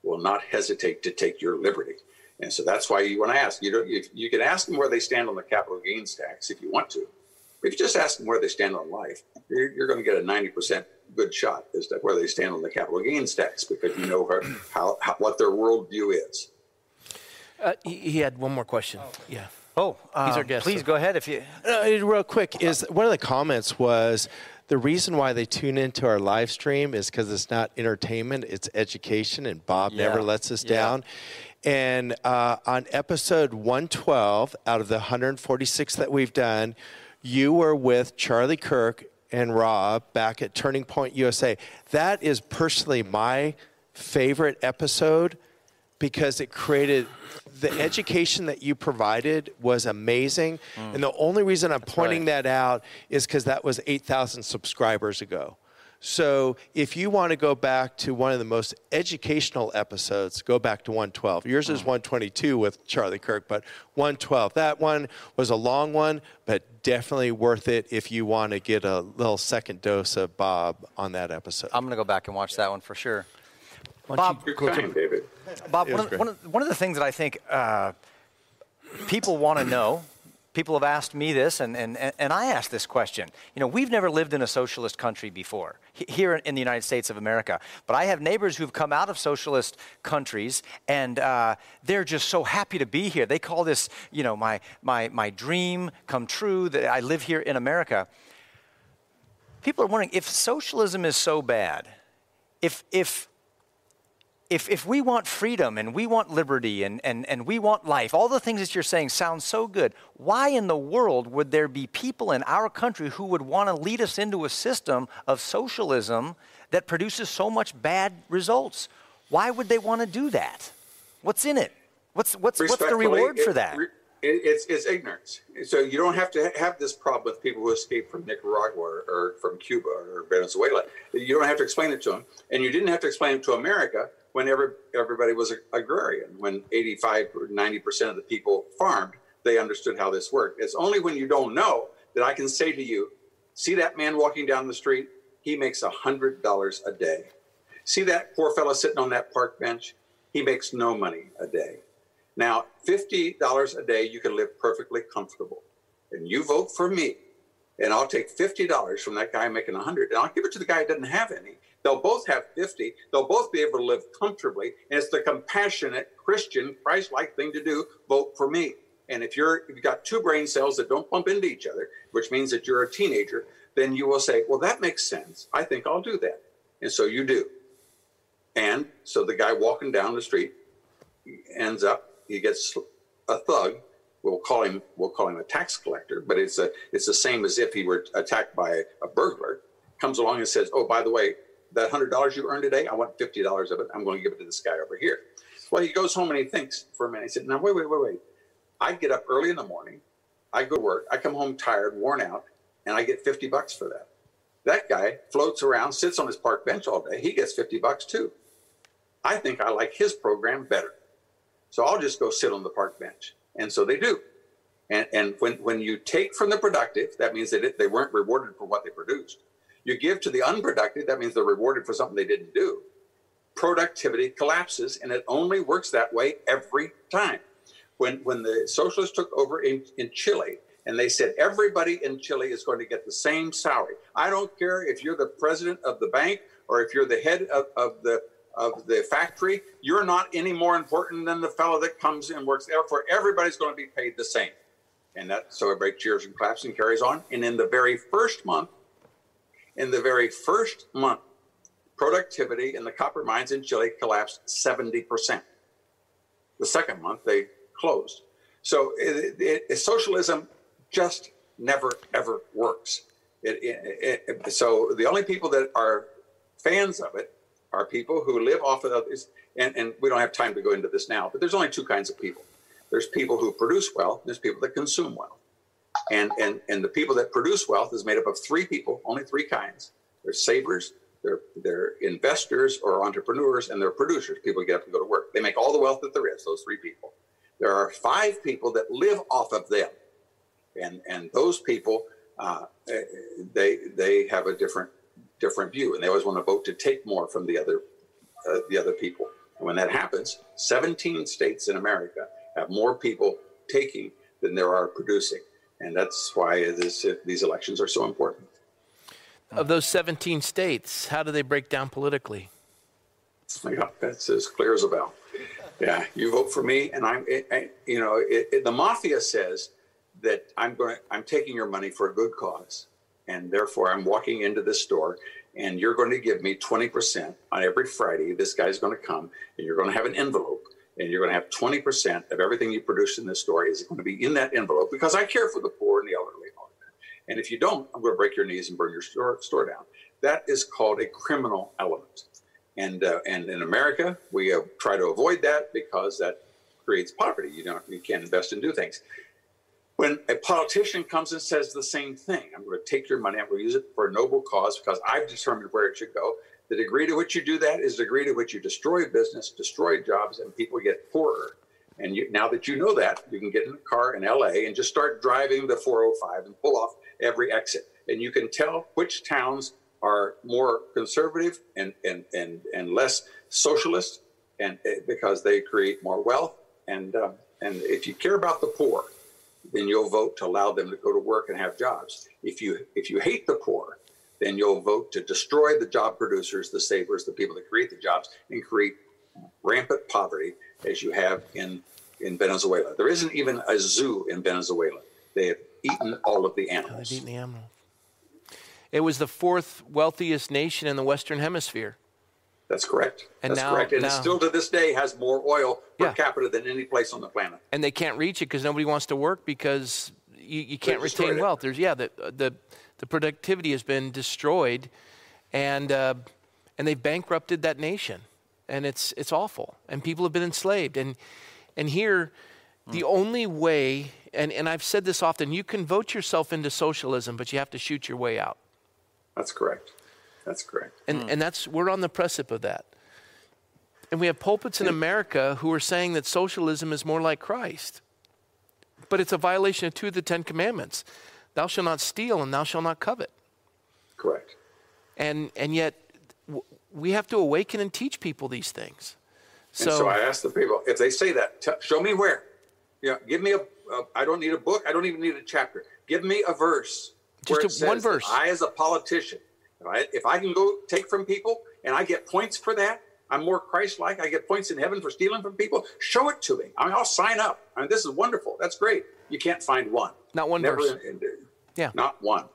will not hesitate to take your liberty. And so that's why you want to ask. You, don't, you, you can ask them where they stand on the capital gains tax if you want to. If you just ask them where they stand on life, you're, you're going to get a 90% good shot as to where they stand on the capital gains tax because you know how, how, how what their worldview is. Uh, he, he, had one more question. Oh. Yeah. Oh, he's our um, guest. Please so. go ahead if you. Uh, real quick, is one of the comments was the reason why they tune into our live stream is because it's not entertainment, it's education, and Bob yeah. never lets us yeah. down. And uh, on episode 112 out of the 146 that we've done, you were with Charlie Kirk and Rob back at Turning Point USA. That is personally my favorite episode because it created the education that you provided was amazing. Mm. And the only reason I'm That's pointing right. that out is because that was 8,000 subscribers ago. So if you want to go back to one of the most educational episodes, go back to 112. Yours is mm. 122 with Charlie Kirk, but 112. That one was a long one, but definitely worth it if you want to get a little second dose of Bob on that episode. I'm going to go back and watch that one for sure. Bob, time, David. Bob, one of, one, of, one of, the things that I think uh, people want to know people have asked me this, and, and, and I asked this question. You know, we've never lived in a socialist country before, here in the United States of America. But I have neighbors who've come out of socialist countries, and uh, they're just so happy to be here. They call this, you know, my, my, my dream come true that I live here in America. People are wondering if socialism is so bad, if, if if, if we want freedom and we want liberty and, and, and we want life, all the things that you're saying sound so good. Why in the world would there be people in our country who would want to lead us into a system of socialism that produces so much bad results? Why would they want to do that? What's in it? What's, what's, what's the reward it, for that? It, it's, it's ignorance. So you don't have to have this problem with people who escape from Nicaragua or, or from Cuba or Venezuela. You don't have to explain it to them. And you didn't have to explain it to America when every, everybody was agrarian, when 85 or 90% of the people farmed, they understood how this worked. It's only when you don't know that I can say to you, see that man walking down the street? He makes $100 a day. See that poor fellow sitting on that park bench? He makes no money a day. Now, $50 a day, you can live perfectly comfortable. And you vote for me, and I'll take $50 from that guy making 100 and I'll give it to the guy who doesn't have any. They'll both have 50. They'll both be able to live comfortably. And it's the compassionate, Christian, Christ like thing to do vote for me. And if you're if you've got two brain cells that don't bump into each other, which means that you're a teenager, then you will say, Well, that makes sense. I think I'll do that. And so you do. And so the guy walking down the street ends up, he gets a thug. We'll call him we'll call him a tax collector, but it's a it's the same as if he were attacked by a burglar comes along and says, "Oh, by the way, that hundred dollars you earned today, I want fifty dollars of it. I'm going to give it to this guy over here." Well, he goes home and he thinks for a minute. He said, "Now wait, wait, wait, wait. I get up early in the morning, I go to work, I come home tired, worn out, and I get fifty bucks for that. That guy floats around, sits on his park bench all day. He gets fifty bucks too. I think I like his program better, so I'll just go sit on the park bench." And so they do. And, and when, when you take from the productive, that means that it, they weren't rewarded for what they produced. You give to the unproductive, that means they're rewarded for something they didn't do. Productivity collapses, and it only works that way every time. When, when the socialists took over in, in Chile, and they said everybody in Chile is going to get the same salary. I don't care if you're the president of the bank or if you're the head of, of the of the factory. You're not any more important than the fellow that comes and works. Therefore, everybody's going to be paid the same. And that so everybody cheers and claps and carries on. And in the very first month, in the very first month, productivity in the copper mines in Chile collapsed 70%. The second month, they closed. So it, it, it, socialism just never, ever works. so the only people that are fans of it are people who live off of this. And, and we don't have time to go into this now, but there's only two kinds of people there's people who produce wealth, there's people that consume wealth. And, and, and the people that produce wealth is made up of three people, only three kinds. There's savers, they're, they're investors or entrepreneurs, and they're producers. People get up and go to work. They make all the wealth that there is, those three people. There are five people that live off of them. And, and those people, uh, they, they have a different, different view, and they always want to vote to take more from the other, uh, the other people. And when that happens, 17 states in America have more people taking than there are producing. And that's why this, these elections are so important. Of those 17 states, how do they break down politically? Oh yeah, that's as clear as a bell. Yeah, you vote for me, and I'm, I, you know, it, it, the mafia says that I'm going, I'm taking your money for a good cause, and therefore I'm walking into this store, and you're going to give me 20% on every Friday. This guy's going to come, and you're going to have an envelope, and you're going to have 20% of everything you produce in this store is going to be in that envelope because I care for the poor and the elderly and if you don't, I'm going to break your knees and burn your store, store down. That is called a criminal element. And, uh, and in America, we uh, try to avoid that because that creates poverty. You, don't, you can't invest and do things. When a politician comes and says the same thing, I'm going to take your money, I'm going to use it for a noble cause because I've determined where it should go. The degree to which you do that is the degree to which you destroy business, destroy jobs, and people get poorer. And you, now that you know that, you can get in a car in LA and just start driving the 405 and pull off every exit. And you can tell which towns are more conservative and, and, and, and less socialist and eh, because they create more wealth. And, uh, and if you care about the poor, then you'll vote to allow them to go to work and have jobs. If you, if you hate the poor, then you'll vote to destroy the job producers, the savers, the people that create the jobs, and create rampant poverty as you have in, in Venezuela. There isn't even a zoo in Venezuela. They have eaten all of the oh, animals. They've eaten the animals. It was the fourth wealthiest nation in the Western Hemisphere. That's correct. And That's now, correct. And now, it still to this day has more oil per yeah. capita than any place on the planet. And they can't reach it because nobody wants to work because you, you can't retain wealth. There's yeah, the the the productivity has been destroyed, and uh, and they've bankrupted that nation, and it's it's awful. And people have been enslaved. And and here, the only way, and, and I've said this often, you can vote yourself into socialism, but you have to shoot your way out. That's correct. That's correct. And mm. and that's we're on the precipice of that. And we have pulpits in America who are saying that socialism is more like Christ. But it's a violation of two of the Ten Commandments. Thou shalt not steal and thou shalt not covet. Correct. And, and yet, w- we have to awaken and teach people these things. So, and so I ask the people if they say that, t- show me where. Yeah, give me a. a. I don't need a book. I don't even need a chapter. Give me a verse. Just a, one verse. I, as a politician, if I, if I can go take from people and I get points for that, I'm more Christ-like. I get points in heaven for stealing from people. Show it to me. I mean, I'll sign up. I mean, this is wonderful. That's great. You can't find one. Not one Never verse. In, in, yeah. Not one.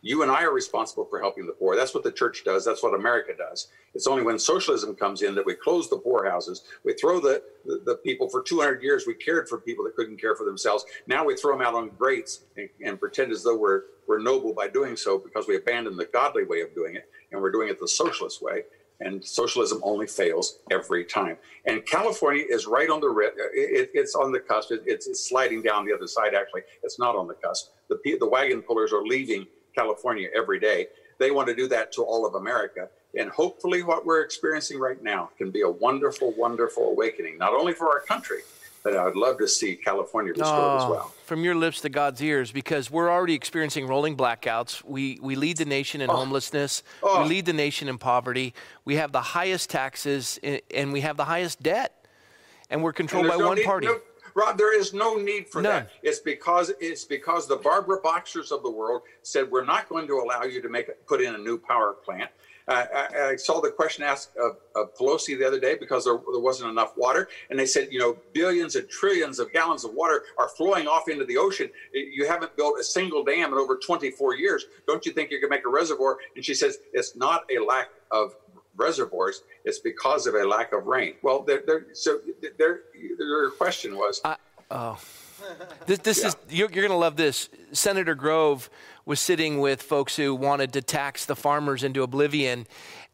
You and I are responsible for helping the poor. That's what the church does. That's what America does. It's only when socialism comes in that we close the poorhouses. We throw the, the, the people for 200 years. We cared for people that couldn't care for themselves. Now we throw them out on grates and, and pretend as though we're, we're noble by doing so because we abandoned the godly way of doing it and we're doing it the socialist way and socialism only fails every time. And California is right on the it, it's on the cusp. It, it's, it's, sliding down the other side. Actually, it's not on the cusp. The the wagon pullers are leaving California every day. They want to do that to all of America. And hopefully, what we're experiencing right now can be a wonderful, wonderful awakening, not only for our country, but I would love to see California restored oh, as well. From your lips to God's ears, because we're already experiencing rolling blackouts. We, we lead the nation in oh. homelessness. Oh. We lead the nation in poverty. We have the highest taxes and we have the highest debt. And we're controlled and by no one need, party. No, Rob, there is no need for None. that. It's because it's because the Barbara Boxers of the world said we're not going to allow you to make it, put in a new power plant. I, I, saw the question asked of, of, Pelosi the other day because there, there, wasn't enough water, and they said, you know, billions and trillions of gallons of water are flowing off into the ocean. You haven't built a single dam in over 24 years. Don't you think you can make a reservoir? And she says it's not a lack of reservoirs; it's because of a lack of rain. Well, they're, they're, so their question was. Oh. This, this yeah. is you're, you're going to love this. Senator Grove was sitting with folks who wanted to tax the farmers into oblivion,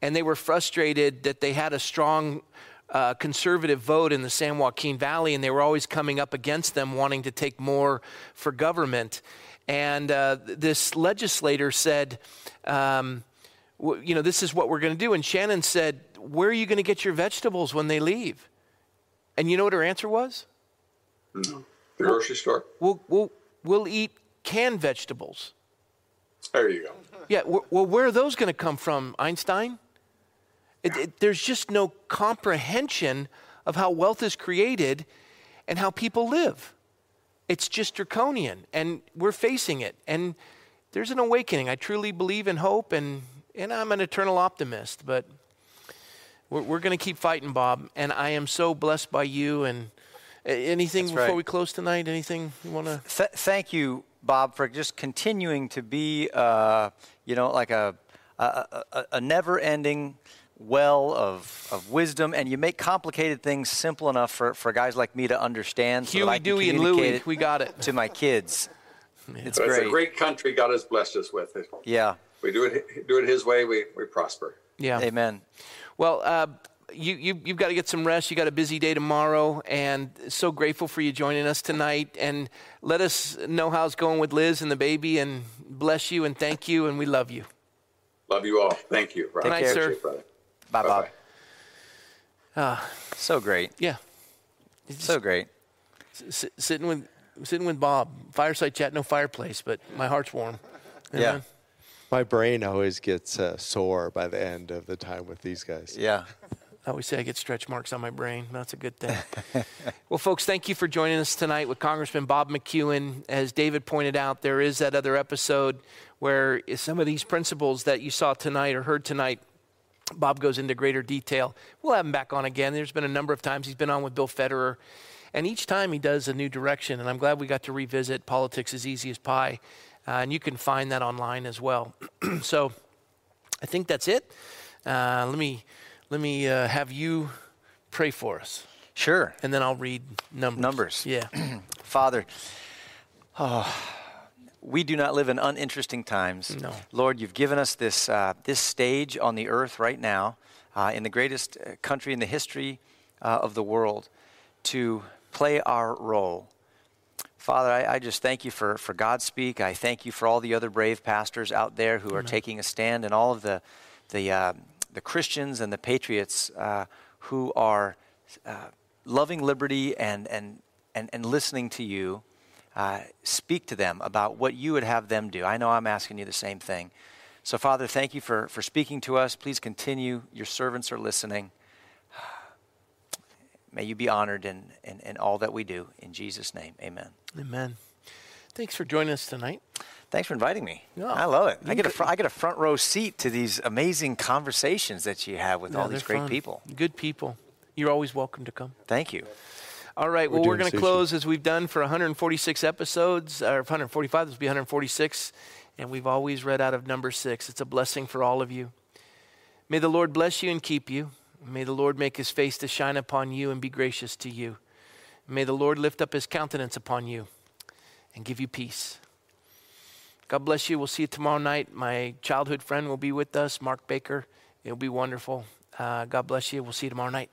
and they were frustrated that they had a strong uh, conservative vote in the San Joaquin Valley, and they were always coming up against them, wanting to take more for government. And uh, this legislator said, um, you know, this is what we're going to do. And Shannon said, Where are you going to get your vegetables when they leave? And you know what her answer was? Mm-hmm. The grocery store. We'll, we'll, we'll eat canned vegetables. There you go. Yeah, well, where are those going to come from, Einstein? It, it, there's just no comprehension of how wealth is created and how people live. It's just draconian, and we're facing it. And there's an awakening. I truly believe in hope, and, and I'm an eternal optimist, but we're, we're going to keep fighting, Bob. And I am so blessed by you. And anything That's before right. we close tonight? Anything you want to? Th- thank you, Bob, for just continuing to be, uh, you know, like a, a, a, a never-ending well of, of wisdom, and you make complicated things simple enough for, for guys like me to understand. Huey, so Dewey, and Louie, we got it. To my kids. It's great. It's a great country God has blessed us with. Yeah. We do it, do it His way, we, we prosper. Yeah. Amen. Well, uh, you, you, you've got to get some rest. You got a busy day tomorrow, and so grateful for you joining us tonight. And let us know how it's going with Liz and the baby, and bless you and thank you, and we love you. Love you all. Thank you. Good night, sir. Bye, bye. Uh, so great. Yeah. So great. S- sitting with sitting with Bob, fireside chat, no fireplace, but my heart's warm. Yeah. My brain always gets uh, sore by the end of the time with these guys. Yeah. I always say I get stretch marks on my brain. That's a good thing. well, folks, thank you for joining us tonight with Congressman Bob McEwen. As David pointed out, there is that other episode where some of these principles that you saw tonight or heard tonight, Bob goes into greater detail. We'll have him back on again. There's been a number of times he's been on with Bill Federer, and each time he does a new direction. And I'm glad we got to revisit Politics as Easy as Pie. Uh, and you can find that online as well. so I think that's it. Uh, let me let me uh, have you pray for us. Sure. And then I'll read numbers. Numbers. Yeah. Father, oh, we do not live in uninteresting times. No. Lord, you've given us this, uh, this stage on the earth right now, uh, in the greatest uh, country in the history uh, of the world, to play our role. Father, I, I, just thank you for, for Godspeak. I thank you for all the other brave pastors out there who Amen. are taking a stand and all of the, the uh, the Christians and the patriots uh, who are uh, loving liberty and, and, and, and listening to you, uh, speak to them about what you would have them do. I know I'm asking you the same thing. So, Father, thank you for, for speaking to us. Please continue. Your servants are listening. May you be honored in, in, in all that we do. In Jesus' name, amen. Amen. Thanks for joining us tonight. Thanks for inviting me. No, I love it. I get, a fr- I get a front row seat to these amazing conversations that you have with yeah, all these great fun. people. Good people. You're always welcome to come. Thank you. All right. We're well, we're going to close as we've done for 146 episodes, or 145. This will be 146. And we've always read out of number six. It's a blessing for all of you. May the Lord bless you and keep you. May the Lord make his face to shine upon you and be gracious to you. May the Lord lift up his countenance upon you and give you peace. God bless you. We'll see you tomorrow night. My childhood friend will be with us, Mark Baker. It'll be wonderful. Uh, God bless you. We'll see you tomorrow night.